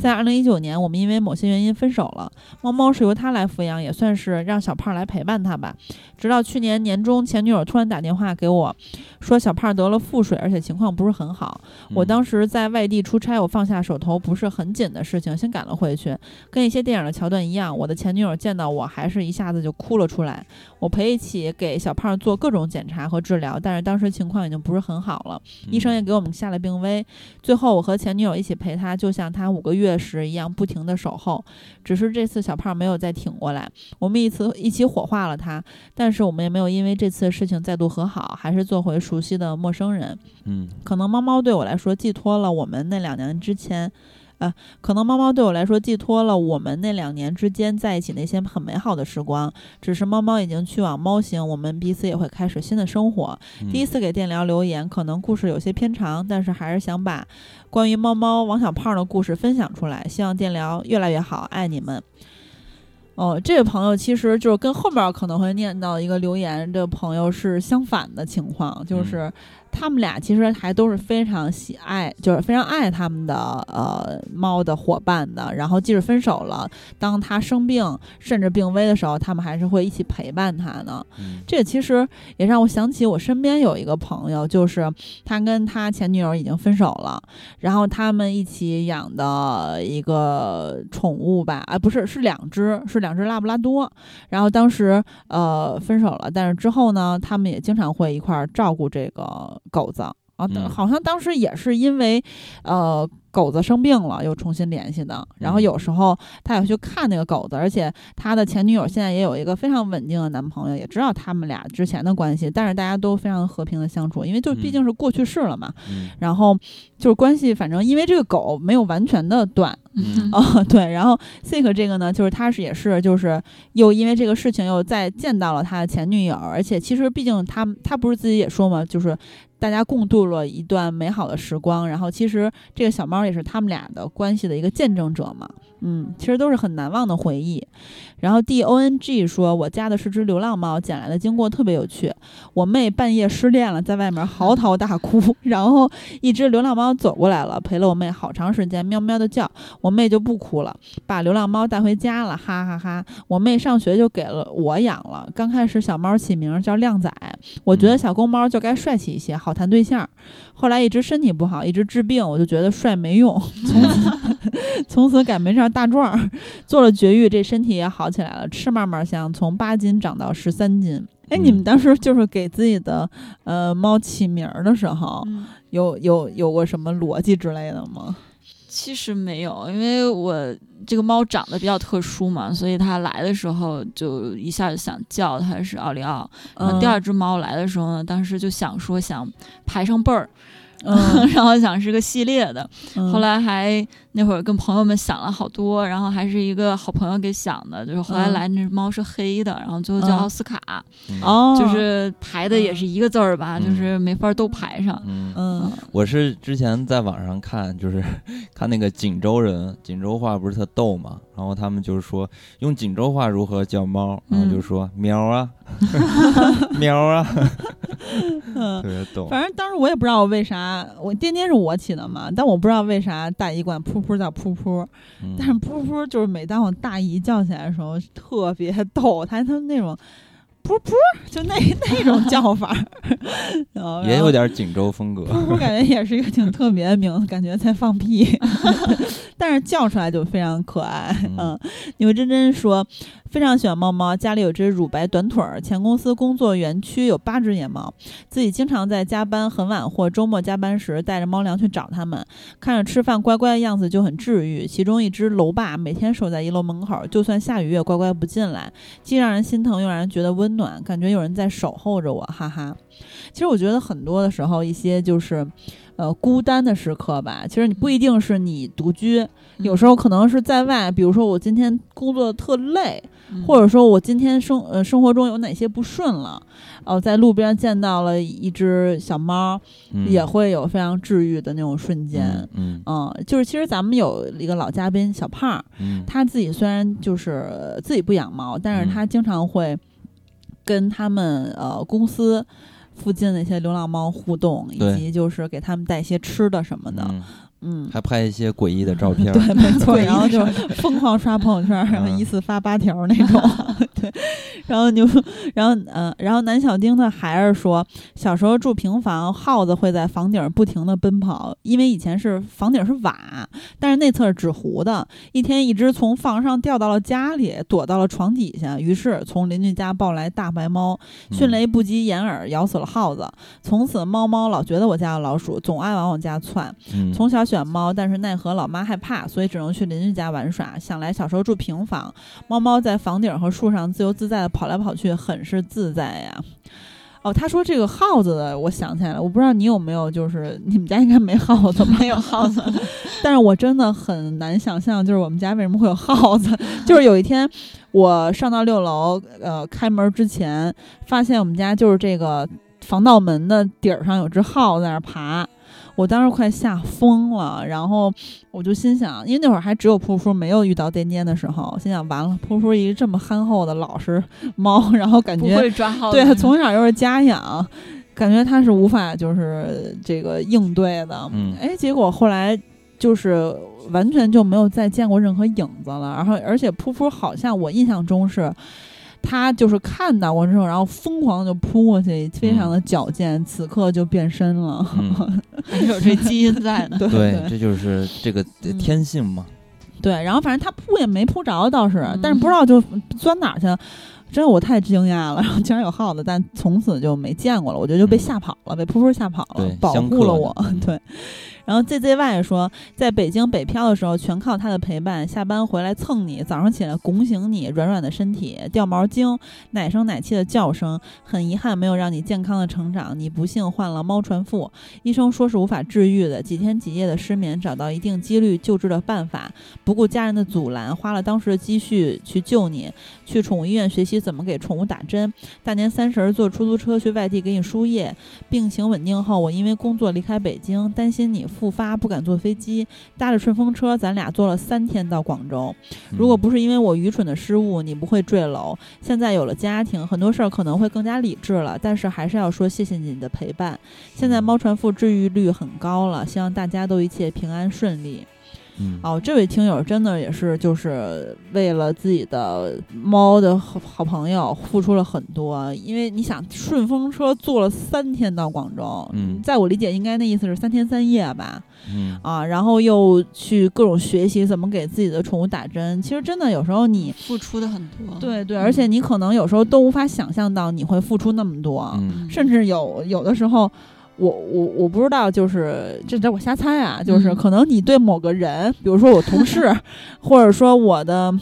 在二零一九年，我们因为某些原因分手了，猫猫是由他来抚养，也算是让小胖来陪伴他吧。直到去年年中，前女友突然打电话给我，说小胖得了腹水，而且情况不是很好。我当时在外地出差，我放下手头不是很紧的事情，先赶了回去。跟一些电影的桥段一样，我的前女友见到我还是一下子就哭了出来。我陪一起给小胖做各种检查和治疗，但是当时情况已经不是很好了，医生也给我们下了病危。最后，我和前女友一起陪他，就像他五个月时一样，不停的守候。只是这次小胖没有再挺过来，我们一次一起火化了他，但。是我们也没有因为这次事情再度和好，还是做回熟悉的陌生人。嗯，可能猫猫对我来说寄托了我们那两年之前，呃，可能猫猫对我来说寄托了我们那两年之间在一起那些很美好的时光。只是猫猫已经去往猫星，我们彼此也会开始新的生活。第一次给电聊留言，可能故事有些偏长，但是还是想把关于猫猫王小胖的故事分享出来。希望电聊越来越好，爱你们。哦，这位朋友其实就是跟后面可能会念到一个留言的朋友是相反的情况，就是。他们俩其实还都是非常喜爱，就是非常爱他们的呃猫的伙伴的。然后即使分手了，当他生病甚至病危的时候，他们还是会一起陪伴他呢。这其实也让我想起我身边有一个朋友，就是他跟他前女友已经分手了，然后他们一起养的一个宠物吧，啊不是，是两只，是两只拉布拉多。然后当时呃分手了，但是之后呢，他们也经常会一块儿照顾这个。狗子啊，好像当时也是因为，呃。狗子生病了，又重新联系的。然后有时候他也去看那个狗子，而且他的前女友现在也有一个非常稳定的男朋友，也知道他们俩之前的关系，但是大家都非常和平的相处，因为就毕竟是过去式了嘛。然后就是关系，反正因为这个狗没有完全的断。哦，对。然后 Sick 这个呢，就是他是也是就是又因为这个事情又再见到了他的前女友，而且其实毕竟他他不是自己也说嘛，就是大家共度了一段美好的时光。然后其实这个小猫。也是他们俩的关系的一个见证者嘛，嗯，其实都是很难忘的回忆。然后 D O N G 说，我家的是只流浪猫，捡来的经过特别有趣。我妹半夜失恋了，在外面嚎啕大哭，然后一只流浪猫走过来了，陪了我妹好长时间，喵喵的叫，我妹就不哭了，把流浪猫带回家了，哈哈哈。我妹上学就给了我养了，刚开始小猫起名叫靓仔，我觉得小公猫就该帅气一些，好谈对象。后来一直身体不好，一直治病，我就觉得帅没用，从此 从此改名叫大壮。做了绝育，这身体也好起来了，吃嘛嘛香，从八斤长到十三斤。哎，你们当时就是给自己的呃猫起名儿的时候，有有有过什么逻辑之类的吗？其实没有，因为我这个猫长得比较特殊嘛，所以它来的时候就一下就想叫它是奥利奥。然后第二只猫来的时候呢，当时就想说想排上辈儿。嗯，然后想是个系列的，后来还那会儿跟朋友们想了好多，然后还是一个好朋友给想的，就是后来来那只猫是黑的，然后最后叫奥斯卡，哦，就是排的也是一个字儿吧，就是没法都排上。嗯，我是之前在网上看，就是 看那个锦州人，锦州话不是特逗嘛，然后他们就是说用锦州话如何叫猫，然后就说喵啊，喵啊。特别逗，反正当时我也不知道为啥，我颠颠是我起的嘛，但我不知道为啥大医馆噗噗叫噗噗，但是噗噗就是每当我大姨叫起来的时候特别逗，他他那种。噗噗，就那那种叫法，也有点锦州风格。噗噗，感觉也是一个挺特别的名字，感觉在放屁，但是叫出来就非常可爱。嗯，牛真真说非常喜欢猫猫，家里有只乳白短腿儿。前公司工作园区有八只野猫，自己经常在加班很晚或周末加班时带着猫粮去找它们，看着吃饭乖乖的样子就很治愈。其中一只楼霸每天守在一楼门口，就算下雨也乖乖不进来，既让人心疼又让人觉得温。暖，感觉有人在守候着我，哈哈。其实我觉得很多的时候，一些就是。呃孤单的时刻吧。其实你不一定是你独居，有时候可能是在外，比如说我今天工作特累，或者说我今天生呃生活中有哪些不顺了，哦，在路边见到了一只小猫，也会有非常治愈的那种瞬间。嗯嗯，就是其实咱们有一个老嘉宾小胖，他自己虽然就是自己不养猫，但是他经常会跟他们呃公司。附近的一些流浪猫互动，以及就是给他们带一些吃的什么的，嗯，还拍一些诡异的照片，对，没 错，然后就疯狂刷朋友圈，然后一次发八条那种。对，然后就，然后嗯，然后南小丁的孩儿说，小时候住平房，耗子会在房顶不停的奔跑，因为以前是房顶是瓦，但是内侧是纸糊的。一天，一只从房上掉到了家里，躲到了床底下，于是从邻居家抱来大白猫，迅雷不及掩耳，咬死了耗子。从此，猫猫老觉得我家有老鼠，总爱往我家窜。从小选猫，但是奈何老妈害怕，所以只能去邻居家玩耍。想来小时候住平房，猫猫在房顶和树上。自由自在的跑来跑去，很是自在呀。哦，他说这个耗子的，我想起来了，我不知道你有没有，就是 你们家应该没耗子，没有耗子。但是我真的很难想象，就是我们家为什么会有耗子。就是有一天我上到六楼，呃，开门之前发现我们家就是这个防盗门的底儿上有只耗子在那爬。我当时快吓疯了，然后我就心想，因为那会儿还只有噗噗没有遇到颠颠的时候，心想完了，噗噗一个这么憨厚的老实猫，然后感觉对，从小又是家养，感觉它是无法就是这个应对的。嗯，哎，结果后来就是完全就没有再见过任何影子了，然后而且噗噗好像我印象中是。他就是看到过之后，然后疯狂的就扑过去，非常的矫健，此刻就变身了，还有这基因在呢。对，这就是这个天性嘛。对，然后反正他扑也没扑着，倒是，但是不知道就钻哪去了。真的我太惊讶了，然后竟然有耗子，但从此就没见过了。我觉得就被吓跑了，被扑扑吓跑了，保护了我。对。然后 ZZY 说，在北京北漂的时候，全靠他的陪伴。下班回来蹭你，早上起来拱醒你软软的身体，掉毛精，奶声奶气的叫声。很遗憾，没有让你健康的成长。你不幸患了猫传腹，医生说是无法治愈的，几天几夜的失眠，找到一定几率救治的办法，不顾家人的阻拦，花了当时的积蓄去救你，去宠物医院学习怎么给宠物打针。大年三十坐出租车去外地给你输液。病情稳定后，我因为工作离开北京，担心你。复发不敢坐飞机，搭着顺风车，咱俩坐了三天到广州。如果不是因为我愚蠢的失误，你不会坠楼。现在有了家庭，很多事儿可能会更加理智了，但是还是要说谢谢你的陪伴。现在猫传腹治愈率很高了，希望大家都一切平安顺利。哦，这位听友真的也是，就是为了自己的猫的好好朋友付出了很多。因为你想，顺风车坐了三天到广州，嗯，在我理解，应该那意思是三天三夜吧，嗯啊，然后又去各种学习怎么给自己的宠物打针。其实真的有时候你付出的很多，对对，而且你可能有时候都无法想象到你会付出那么多，甚至有有的时候。我我我不知道，就是这这我瞎猜啊，就是可能你对某个人，比如说我同事，或者说我的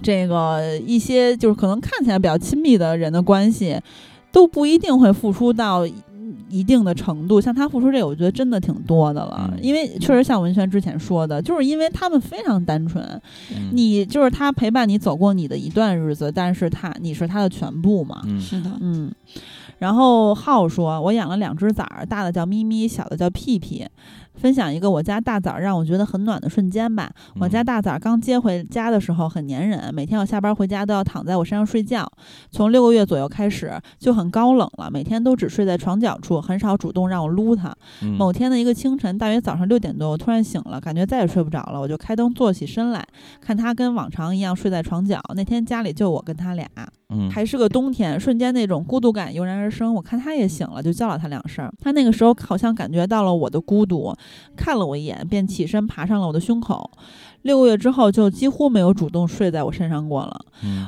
这个一些就是可能看起来比较亲密的人的关系，都不一定会付出到一定的程度。像他付出这个，我觉得真的挺多的了。因为确实像文轩之前说的，就是因为他们非常单纯，你就是他陪伴你走过你的一段日子，但是他你是他的全部嘛？是的，嗯。然后浩说：“我养了两只崽儿，大的叫咪咪，小的叫屁屁。”分享一个我家大枣让我觉得很暖的瞬间吧。我家大枣刚接回家的时候很粘人，每天我下班回家都要躺在我身上睡觉。从六个月左右开始就很高冷了，每天都只睡在床角处，很少主动让我撸它。某天的一个清晨，大约早上六点多，我突然醒了，感觉再也睡不着了，我就开灯坐起身来看他跟往常一样睡在床角。那天家里就我跟他俩，还是个冬天，瞬间那种孤独感油然而生。我看他也醒了，就叫了他两声。他那个时候好像感觉到了我的孤独。看了我一眼，便起身爬上了我的胸口。六个月之后，就几乎没有主动睡在我身上过了。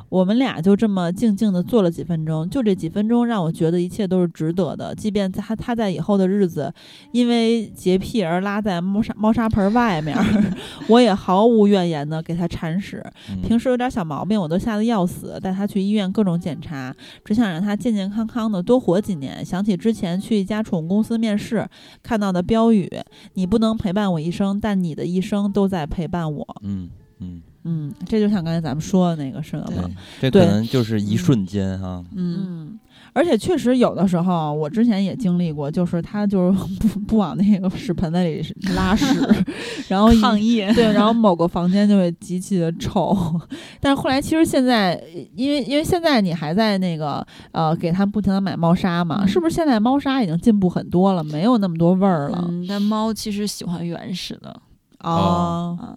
我们俩就这么静静地坐了几分钟，就这几分钟让我觉得一切都是值得的。即便他他在以后的日子因为洁癖而拉在猫砂猫砂盆外面，我也毫无怨言的给他铲屎。平时有点小毛病，我都吓得要死，带他去医院院各种检查，只想让它健健康康的多活几年。想起之前去一家宠物公司面试看到的标语：“你不能陪伴我一生，但你的一生都在陪伴我。”嗯嗯嗯，这就像刚才咱们说的那个似的嘛。这可能就是一瞬间哈。嗯。而且确实有的时候，我之前也经历过，就是他就是 不不往那个屎盆子里拉屎，然后抗议对，然后某个房间就会极其的臭。但是后来其实现在，因为因为现在你还在那个呃给他不停的买猫砂嘛，是不是现在猫砂已经进步很多了，没有那么多味儿了？嗯，但猫其实喜欢原始的啊。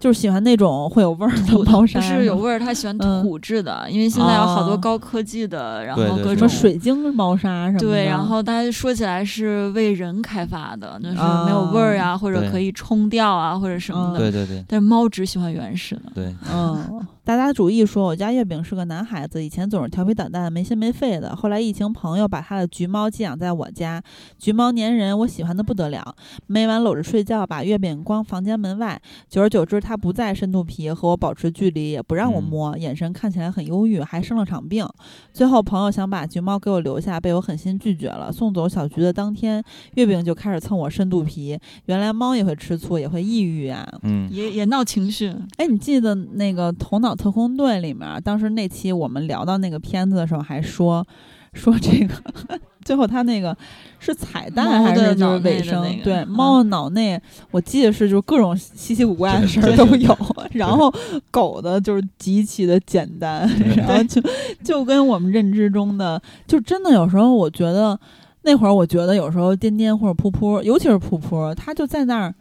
就是喜欢那种会有味儿的 猫砂，不是有味儿，他喜欢土质的，因为现在有好多高科技的，然后各种水晶猫砂什么的。对，然后大家说起来是为人开发的，那是没有味儿啊，或者可以冲掉啊，或者什么的。对对对。但是猫只喜欢原始的。对，嗯。大家主意说，我家月饼是个男孩子，以前总是调皮捣蛋、没心没肺的。后来疫情，朋友把他的橘猫寄养在我家，橘猫粘人，我喜欢的不得了。每晚搂着睡觉，把月饼关房间门外。久而久之，他不再深度皮，和我保持距离，也不让我摸，眼神看起来很忧郁，还生了场病。最后，朋友想把橘猫给我留下，被我狠心拒绝了。送走小橘的当天，月饼就开始蹭我深度皮。原来猫也会吃醋，也会抑郁啊，嗯，也也闹情绪。哎，你记得那个头脑？特工队里面，当时那期我们聊到那个片子的时候，还说说这个，最后他那个是彩蛋还是就是尾声？对，猫的脑内，我记得是就是各种稀奇古怪的事儿都有，然后狗的就是极其的简单，然后就就跟我们认知中的，就真的有时候我觉得那会儿，我觉得有时候颠颠或者噗噗，尤其是噗噗，他就在那儿。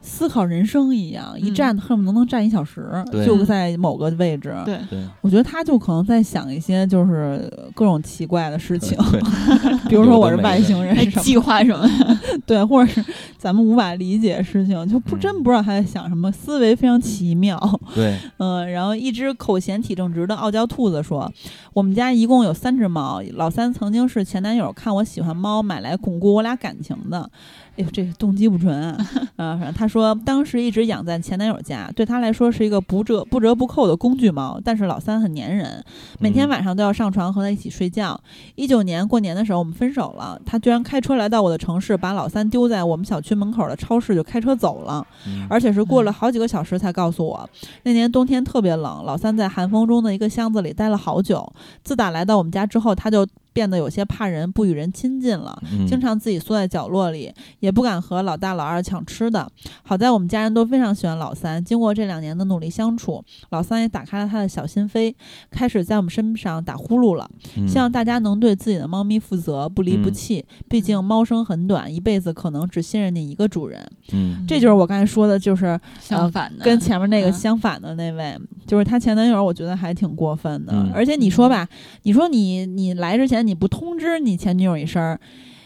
思考人生一样，一站恨不得能站一小时，就在某个位置。对，我觉得他就可能在想一些就是各种奇怪的事情，比如说我是外星人，计划什么？对，或者是咱们无法理解的事情，就不真不知道他在想什么，思维非常奇妙。对，嗯，然后一只口嫌体正直的傲娇兔子说：“我们家一共有三只猫，老三曾经是前男友看我喜欢猫买来巩固我俩感情的。”哎呦，这个动机不纯啊！啊，他说当时一直养在前男友家，对他来说是一个不折不折不扣的工具猫。但是老三很粘人，每天晚上都要上床和他一起睡觉。一九年过年的时候，我们分手了，他居然开车来到我的城市，把老三丢在我们小区门口的超市就开车走了，而且是过了好几个小时才告诉我。那年冬天特别冷，老三在寒风中的一个箱子里待了好久。自打来到我们家之后，他就。变得有些怕人，不与人亲近了，经常自己缩在角落里，也不敢和老大老二抢吃的。好在我们家人都非常喜欢老三，经过这两年的努力相处，老三也打开了他的小心扉，开始在我们身上打呼噜了。希望大家能对自己的猫咪负责，不离不弃。毕竟猫生很短，一辈子可能只信任你一个主人。嗯，这就是我刚才说的，就是相反的，跟前面那个相反的那位，就是他前男友，我觉得还挺过分的。而且你说吧，你说你你来之前。你不通知你前女友一声，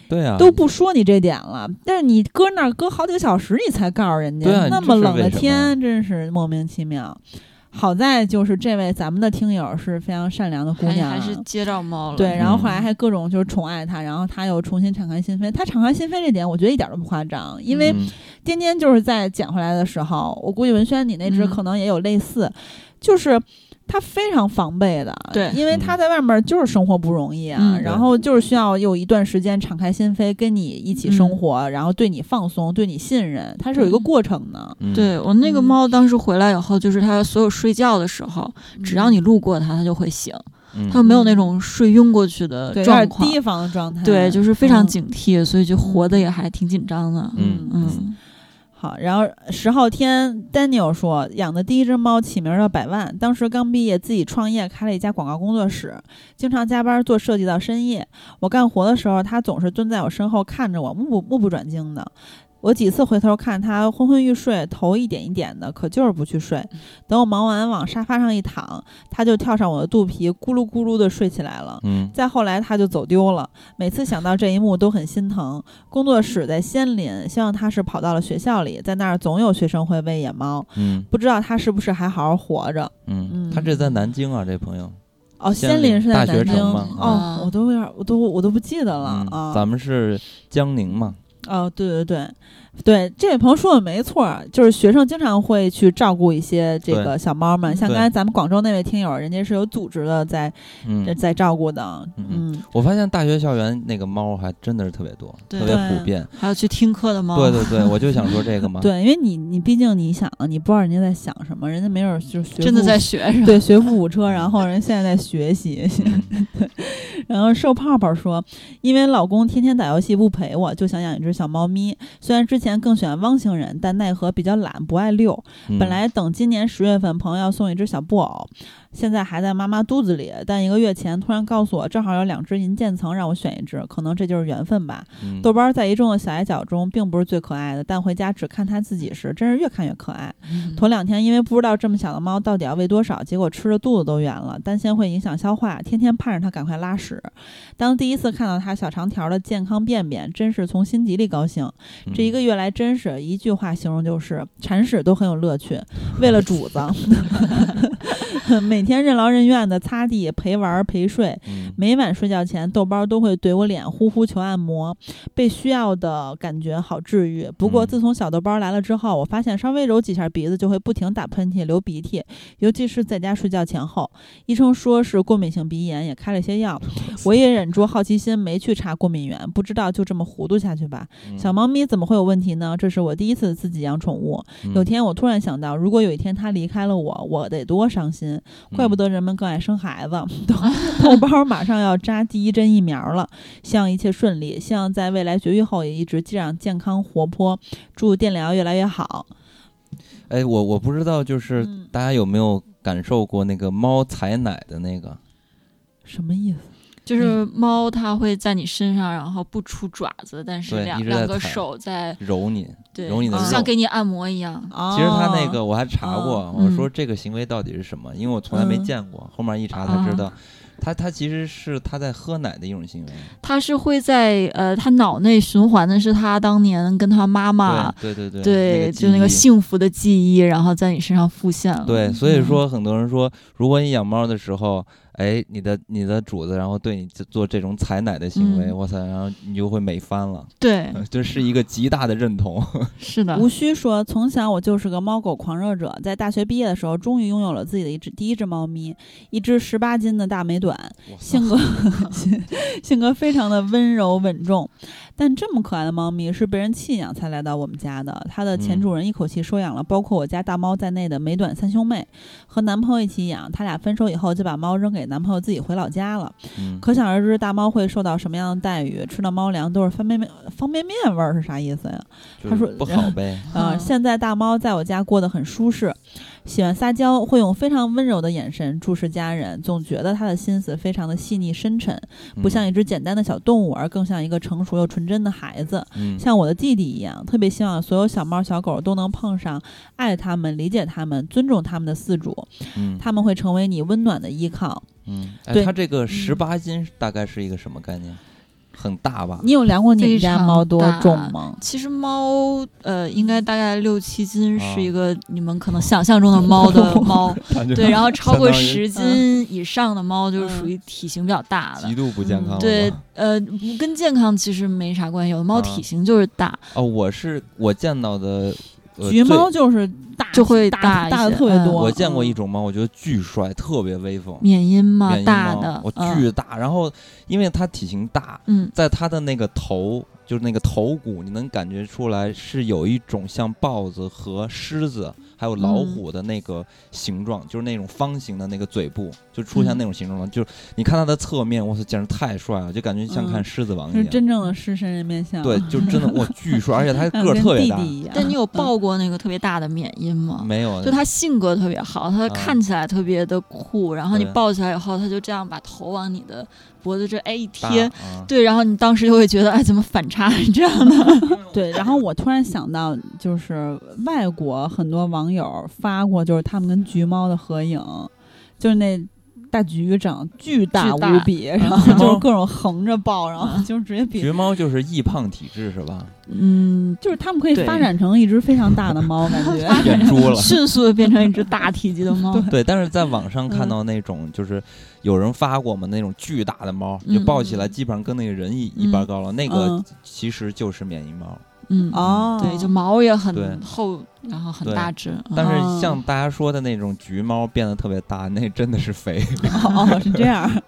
对啊，都不说你这点了。但是你搁那儿搁好几个小时，你才告诉人家，那么冷的天，真是莫名其妙。好在就是这位咱们的听友是非常善良的姑娘，还是接着猫了。对，然后后来还各种就是宠爱他，然后他又重新敞开心扉。他敞开心扉这点，我觉得一点都不夸张，因为颠颠就是在捡回来的时候，我估计文轩你那只可能也有类似，就是。他非常防备的，对，因为他在外面就是生活不容易啊，然后就是需要有一段时间敞开心扉跟你一起生活，然后对你放松，对你信任，它是有一个过程的。对我那个猫当时回来以后，就是它所有睡觉的时候，只要你路过它，它就会醒，它没有那种睡晕过去的状况，提防的状态，对，就是非常警惕，所以就活的也还挺紧张的。嗯。嗯。好，然后十号天，Daniel 说养的第一只猫起名叫百万，当时刚毕业，自己创业开了一家广告工作室，经常加班做设计到深夜。我干活的时候，它总是蹲在我身后看着我，目不目不转睛的。我几次回头看他昏昏欲睡，头一点一点的，可就是不去睡。等我忙完往沙发上一躺，他就跳上我的肚皮，咕噜咕噜的睡起来了。嗯。再后来他就走丢了，每次想到这一幕都很心疼。工作室在仙林，希望他是跑到了学校里，在那儿总有学生会喂野猫。嗯。不知道他是不是还好好活着？嗯。他这在南京啊，这朋友。哦，仙林是在南京吗？哦，我都有点，我都我都不记得了啊。咱们是江宁嘛。哦，对对对。对，这位朋友说的没错，就是学生经常会去照顾一些这个小猫们，像刚才咱们广州那位听友，人家是有组织的在在照顾的。嗯，我发现大学校园那个猫还真的是特别多，特别普遍，还有去听课的猫。对对对，我就想说 这个嘛。对，因为你你毕竟你想，你不知道人家在想什么，人家没准就真的在学，对，学富五车，然后人现在在学习。对，然后瘦泡泡说，因为老公天天打游戏不陪我，就想养一只小猫咪。虽然之前更喜欢汪。星人，但奈何比较懒，不爱遛。本来等今年十月份，朋友要送一只小布偶。现在还在妈妈肚子里，但一个月前突然告诉我，正好有两只银渐层，让我选一只，可能这就是缘分吧。豆包在一众的小矮脚中，并不是最可爱的，但回家只看它自己时，真是越看越可爱。头两天因为不知道这么小的猫到底要喂多少，结果吃的肚子都圆了，担心会影响消化，天天盼着它赶快拉屎。当第一次看到它小长条的健康便便，真是从心底里高兴。这一个月来，真是一句话形容就是铲屎都很有乐趣，为了主子。每每天任劳任怨的擦地、陪玩、陪睡，每晚睡觉前，豆包都会怼我脸，呼呼求按摩，被需要的感觉好治愈。不过自从小豆包来了之后，我发现稍微揉几下鼻子就会不停打喷嚏、流鼻涕，尤其是在家睡觉前后。医生说是过敏性鼻炎，也开了些药。我也忍住好奇心，没去查过敏源，不知道就这么糊涂下去吧。小猫咪怎么会有问题呢？这是我第一次自己养宠物。有天我突然想到，如果有一天它离开了我，我得多伤心。怪不得人们更爱生孩子。豆包马上要扎第一针疫苗了，希望一切顺利，希望在未来绝育后也一直这样健康活泼。祝电疗越来越好。哎，我我不知道，就是大家有没有感受过那个猫采奶的那个？什么意思？就是猫它会在你身上，然后不出爪子，但是两两个手在揉你，对，揉你的像给你按摩一样。其实它那个我还查过，我说这个行为到底是什么？因为我从来没见过，后面一查才知道，它它其实是它在喝奶的一种行为。它是会在呃，它脑内循环的是它当年跟它妈妈，对对对对，就那个幸福的记忆，然后在你身上复现了。对，所以说很多人说，如果你养猫的时候。哎，你的你的主子，然后对你做这种采奶的行为，哇塞，然后你就会美翻了。对，这是一个极大的认同。是的，无需说，从小我就是个猫狗狂热者，在大学毕业的时候，终于拥有了自己的一只第一只猫咪，一只十八斤的大美短，性格 性格非常的温柔稳重。但这么可爱的猫咪是被人弃养才来到我们家的。它的前主人一口气收养了包括我家大猫在内的美短三兄妹，和男朋友一起养。他俩分手以后就把猫扔给男朋友自己回老家了。可想而知，大猫会受到什么样的待遇？吃的猫粮都是方便面方便面味儿是啥意思呀？他说不好呗。啊，现在大猫在我家过得很舒适。喜欢撒娇，会用非常温柔的眼神注视家人，总觉得他的心思非常的细腻深沉，不像一只简单的小动物，而更像一个成熟又纯真的孩子，像我的弟弟一样。特别希望所有小猫小狗都能碰上爱他们、理解他们、尊重他们的饲主，他们会成为你温暖的依靠。嗯，对，它这个十八斤大概是一个什么概念？很大吧？你有量过你们家猫多重吗？其实猫，呃，应该大概六七斤，是一个你们可能想象中的猫的 猫。对，然后超过十斤以上的猫，就是属于体型比较大的，极度不健康。对，呃，跟健康其实没啥关系，有的猫体型就是大。哦，我是我见到的。橘猫就是大，就会大大的特别多。我见过一种猫，我觉得巨帅，特别威风。缅因吗？大的，我巨大。然后，因为它体型大，嗯，在它的那个头，就是那个头骨，你能感觉出来是有一种像豹子和狮子。还有老虎的那个形状，就是那种方形的那个嘴部，就出现那种形状了。就是你看它的侧面，我操，简直太帅了，就感觉像看狮子王一样。是真正的狮身人面像。对，就真的 哇，巨帅，而且它 个儿特别大。但你有抱过那个特别大的缅因吗？没有。就它性格特别好，它看起来特别的酷，然后你抱起来以后，它就这样把头往你的。脖子这哎一贴，对，然后你当时就会觉得哎怎么反差是这样的？对，然后我突然想到，就是外国很多网友发过，就是他们跟橘猫的合影，就是那大橘长巨大无比，然后 就是各种横着抱，然后就是直接比橘猫就是易胖体质是吧？嗯，就是它们可以发展成一只非常大的猫，感觉。变猪了。迅速的变成一只大体积的猫。对，但是在网上看嗯到那种，就是有人发过嘛，那种巨大的猫，嗯就抱起来基本上跟那个人一一般高了，那个嗯其实就是缅因猫。嗯，哦，对，就毛也很厚，然后很大只。嗯但是哦像大家说的那种橘猫变得特别大，那真的是肥。哦，哦是这样。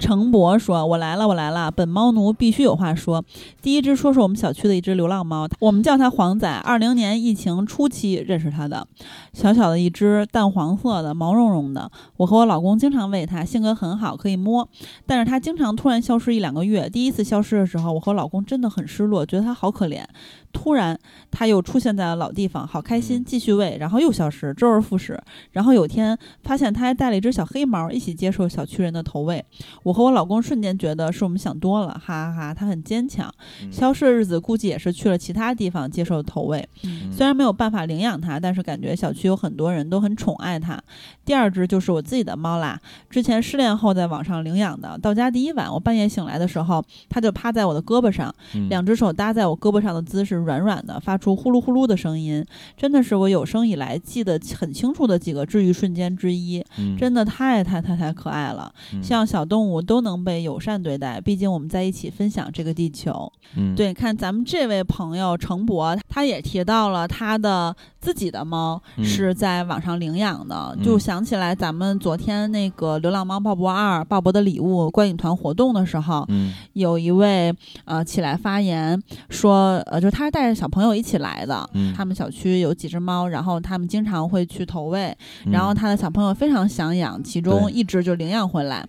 程博说：“我来了，我来了，本猫奴必须有话说。第一只说说我们小区的一只流浪猫，我们叫它黄仔。二零年疫情初期认识它的，小小的一只淡黄色的，毛茸茸的。我和我老公经常喂它，性格很好，可以摸。但是它经常突然消失一两个月。第一次消失的时候，我和老公真的很失落，觉得它好可怜。突然，它又出现在了老地方，好开心，嗯继续喂，然后又消失，周而复始。然后有天发现它还带了一只小黑猫，一起接受小区人的投喂。我和我老公瞬间觉得是我们想多了，哈哈哈！它很坚强。嗯消失的日子估计也是去了其他地方接受投喂。嗯虽然没有办法领养它，但是感觉小区有很多人都很宠爱它。第二只就是我自己的猫啦，之前失恋后在网上领养的。到家第一晚，我半夜醒来的时候，它就趴在我的胳膊上，嗯两只手搭在我胳膊上的姿势软软的，发出呼噜呼噜的声音，真的是我有生以来记得很清楚的几个治愈瞬间之一。嗯。真的太太太太可爱了，嗯。希望小动物都能被友善对待，毕竟我们在一起分享这个地球。嗯。对，看咱们这位朋友程博，他也提到了他的自己的猫嗯。是在网上领养的，嗯。就想起来咱们昨天那个《流浪猫鲍勃二》鲍勃的礼物观影团活动的时候，嗯有一位呃起来发言说，呃，就是他是带着小朋友一起来的。嗯他们小区有几只猫，然后他们经常会去投喂，嗯然后他的小朋友非常想养，其中一只就领养回来。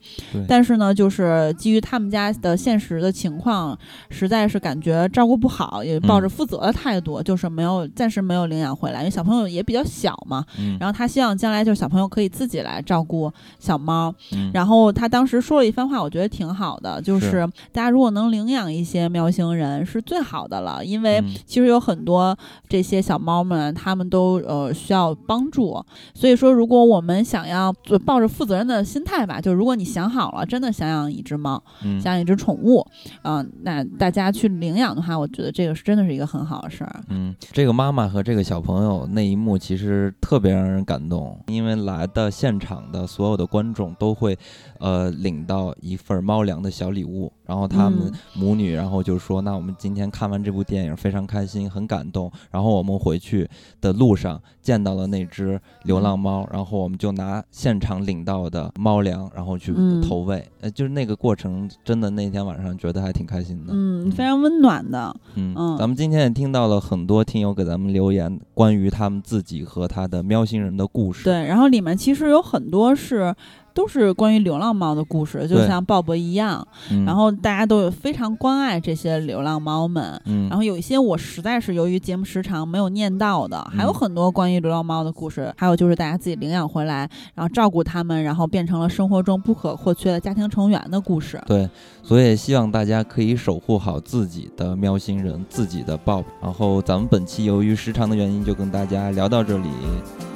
但是呢，就是基于他们家的现实的情况，实在是感觉照顾不好，也抱着嗯负责的态度，就是没有暂时没有领养回来，因为小朋友也比较小嘛。嗯然后他希望将来就是小朋友可以自己来照顾小猫。嗯然后他当时说了一番话，我觉得挺好的，就是是大家如果能领养一些喵星人是最好的了，因为嗯其实有很多这些小猫们，它们都呃需要帮助。所以说，如果我们想要就抱着负责任的心态吧，就如果你想好了，真的想养一只猫，嗯想养一只宠物，嗯、那大家去领养的话，我觉得这个是真的是一个很好的事儿。嗯，这个妈妈和这个小朋友那一幕其实特别让人感动，因为来的现场的所有的观众都会，呃，领到一份猫粮的小礼物，然后他们嗯。母女，然后就说，那我们今天看完这部电影非常开心，很感动，然后我们回去的路上见到了那只流浪猫，然后我们就拿现场领到的猫粮，然后去嗯。投喂，呃，就是那个过程，真的那天晚上觉得还挺开心的，嗯，非常温暖的。嗯，嗯。咱们今天也听到了很多听友给咱们留言，关于他们自己和他的喵星人的故事。，对，然后里面其实有很多是都是关于流浪猫的故事，就像鲍勃一样。嗯、然后大家都有非常关爱这些流浪猫们。嗯，然后有一些我实在是由于节目时长没有念到的，还有嗯很多关于流浪猫的故事，还有就是大家自己领养回来，然后照顾它们，然后变成了生活中不可或缺的家庭成员的故事。对，所以希望大家可以守护好自己的喵星人，自己的 Bob。然后咱们本期由于时长的原因，就跟大家聊到这里，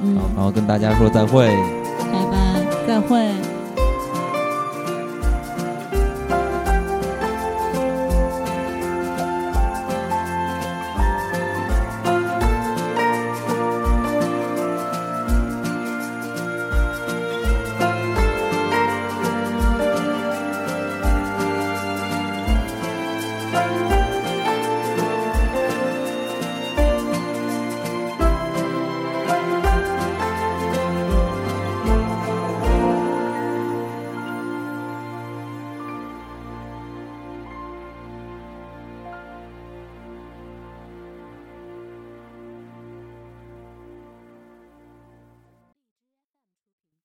嗯，然后跟大家说再会。拜拜。再会。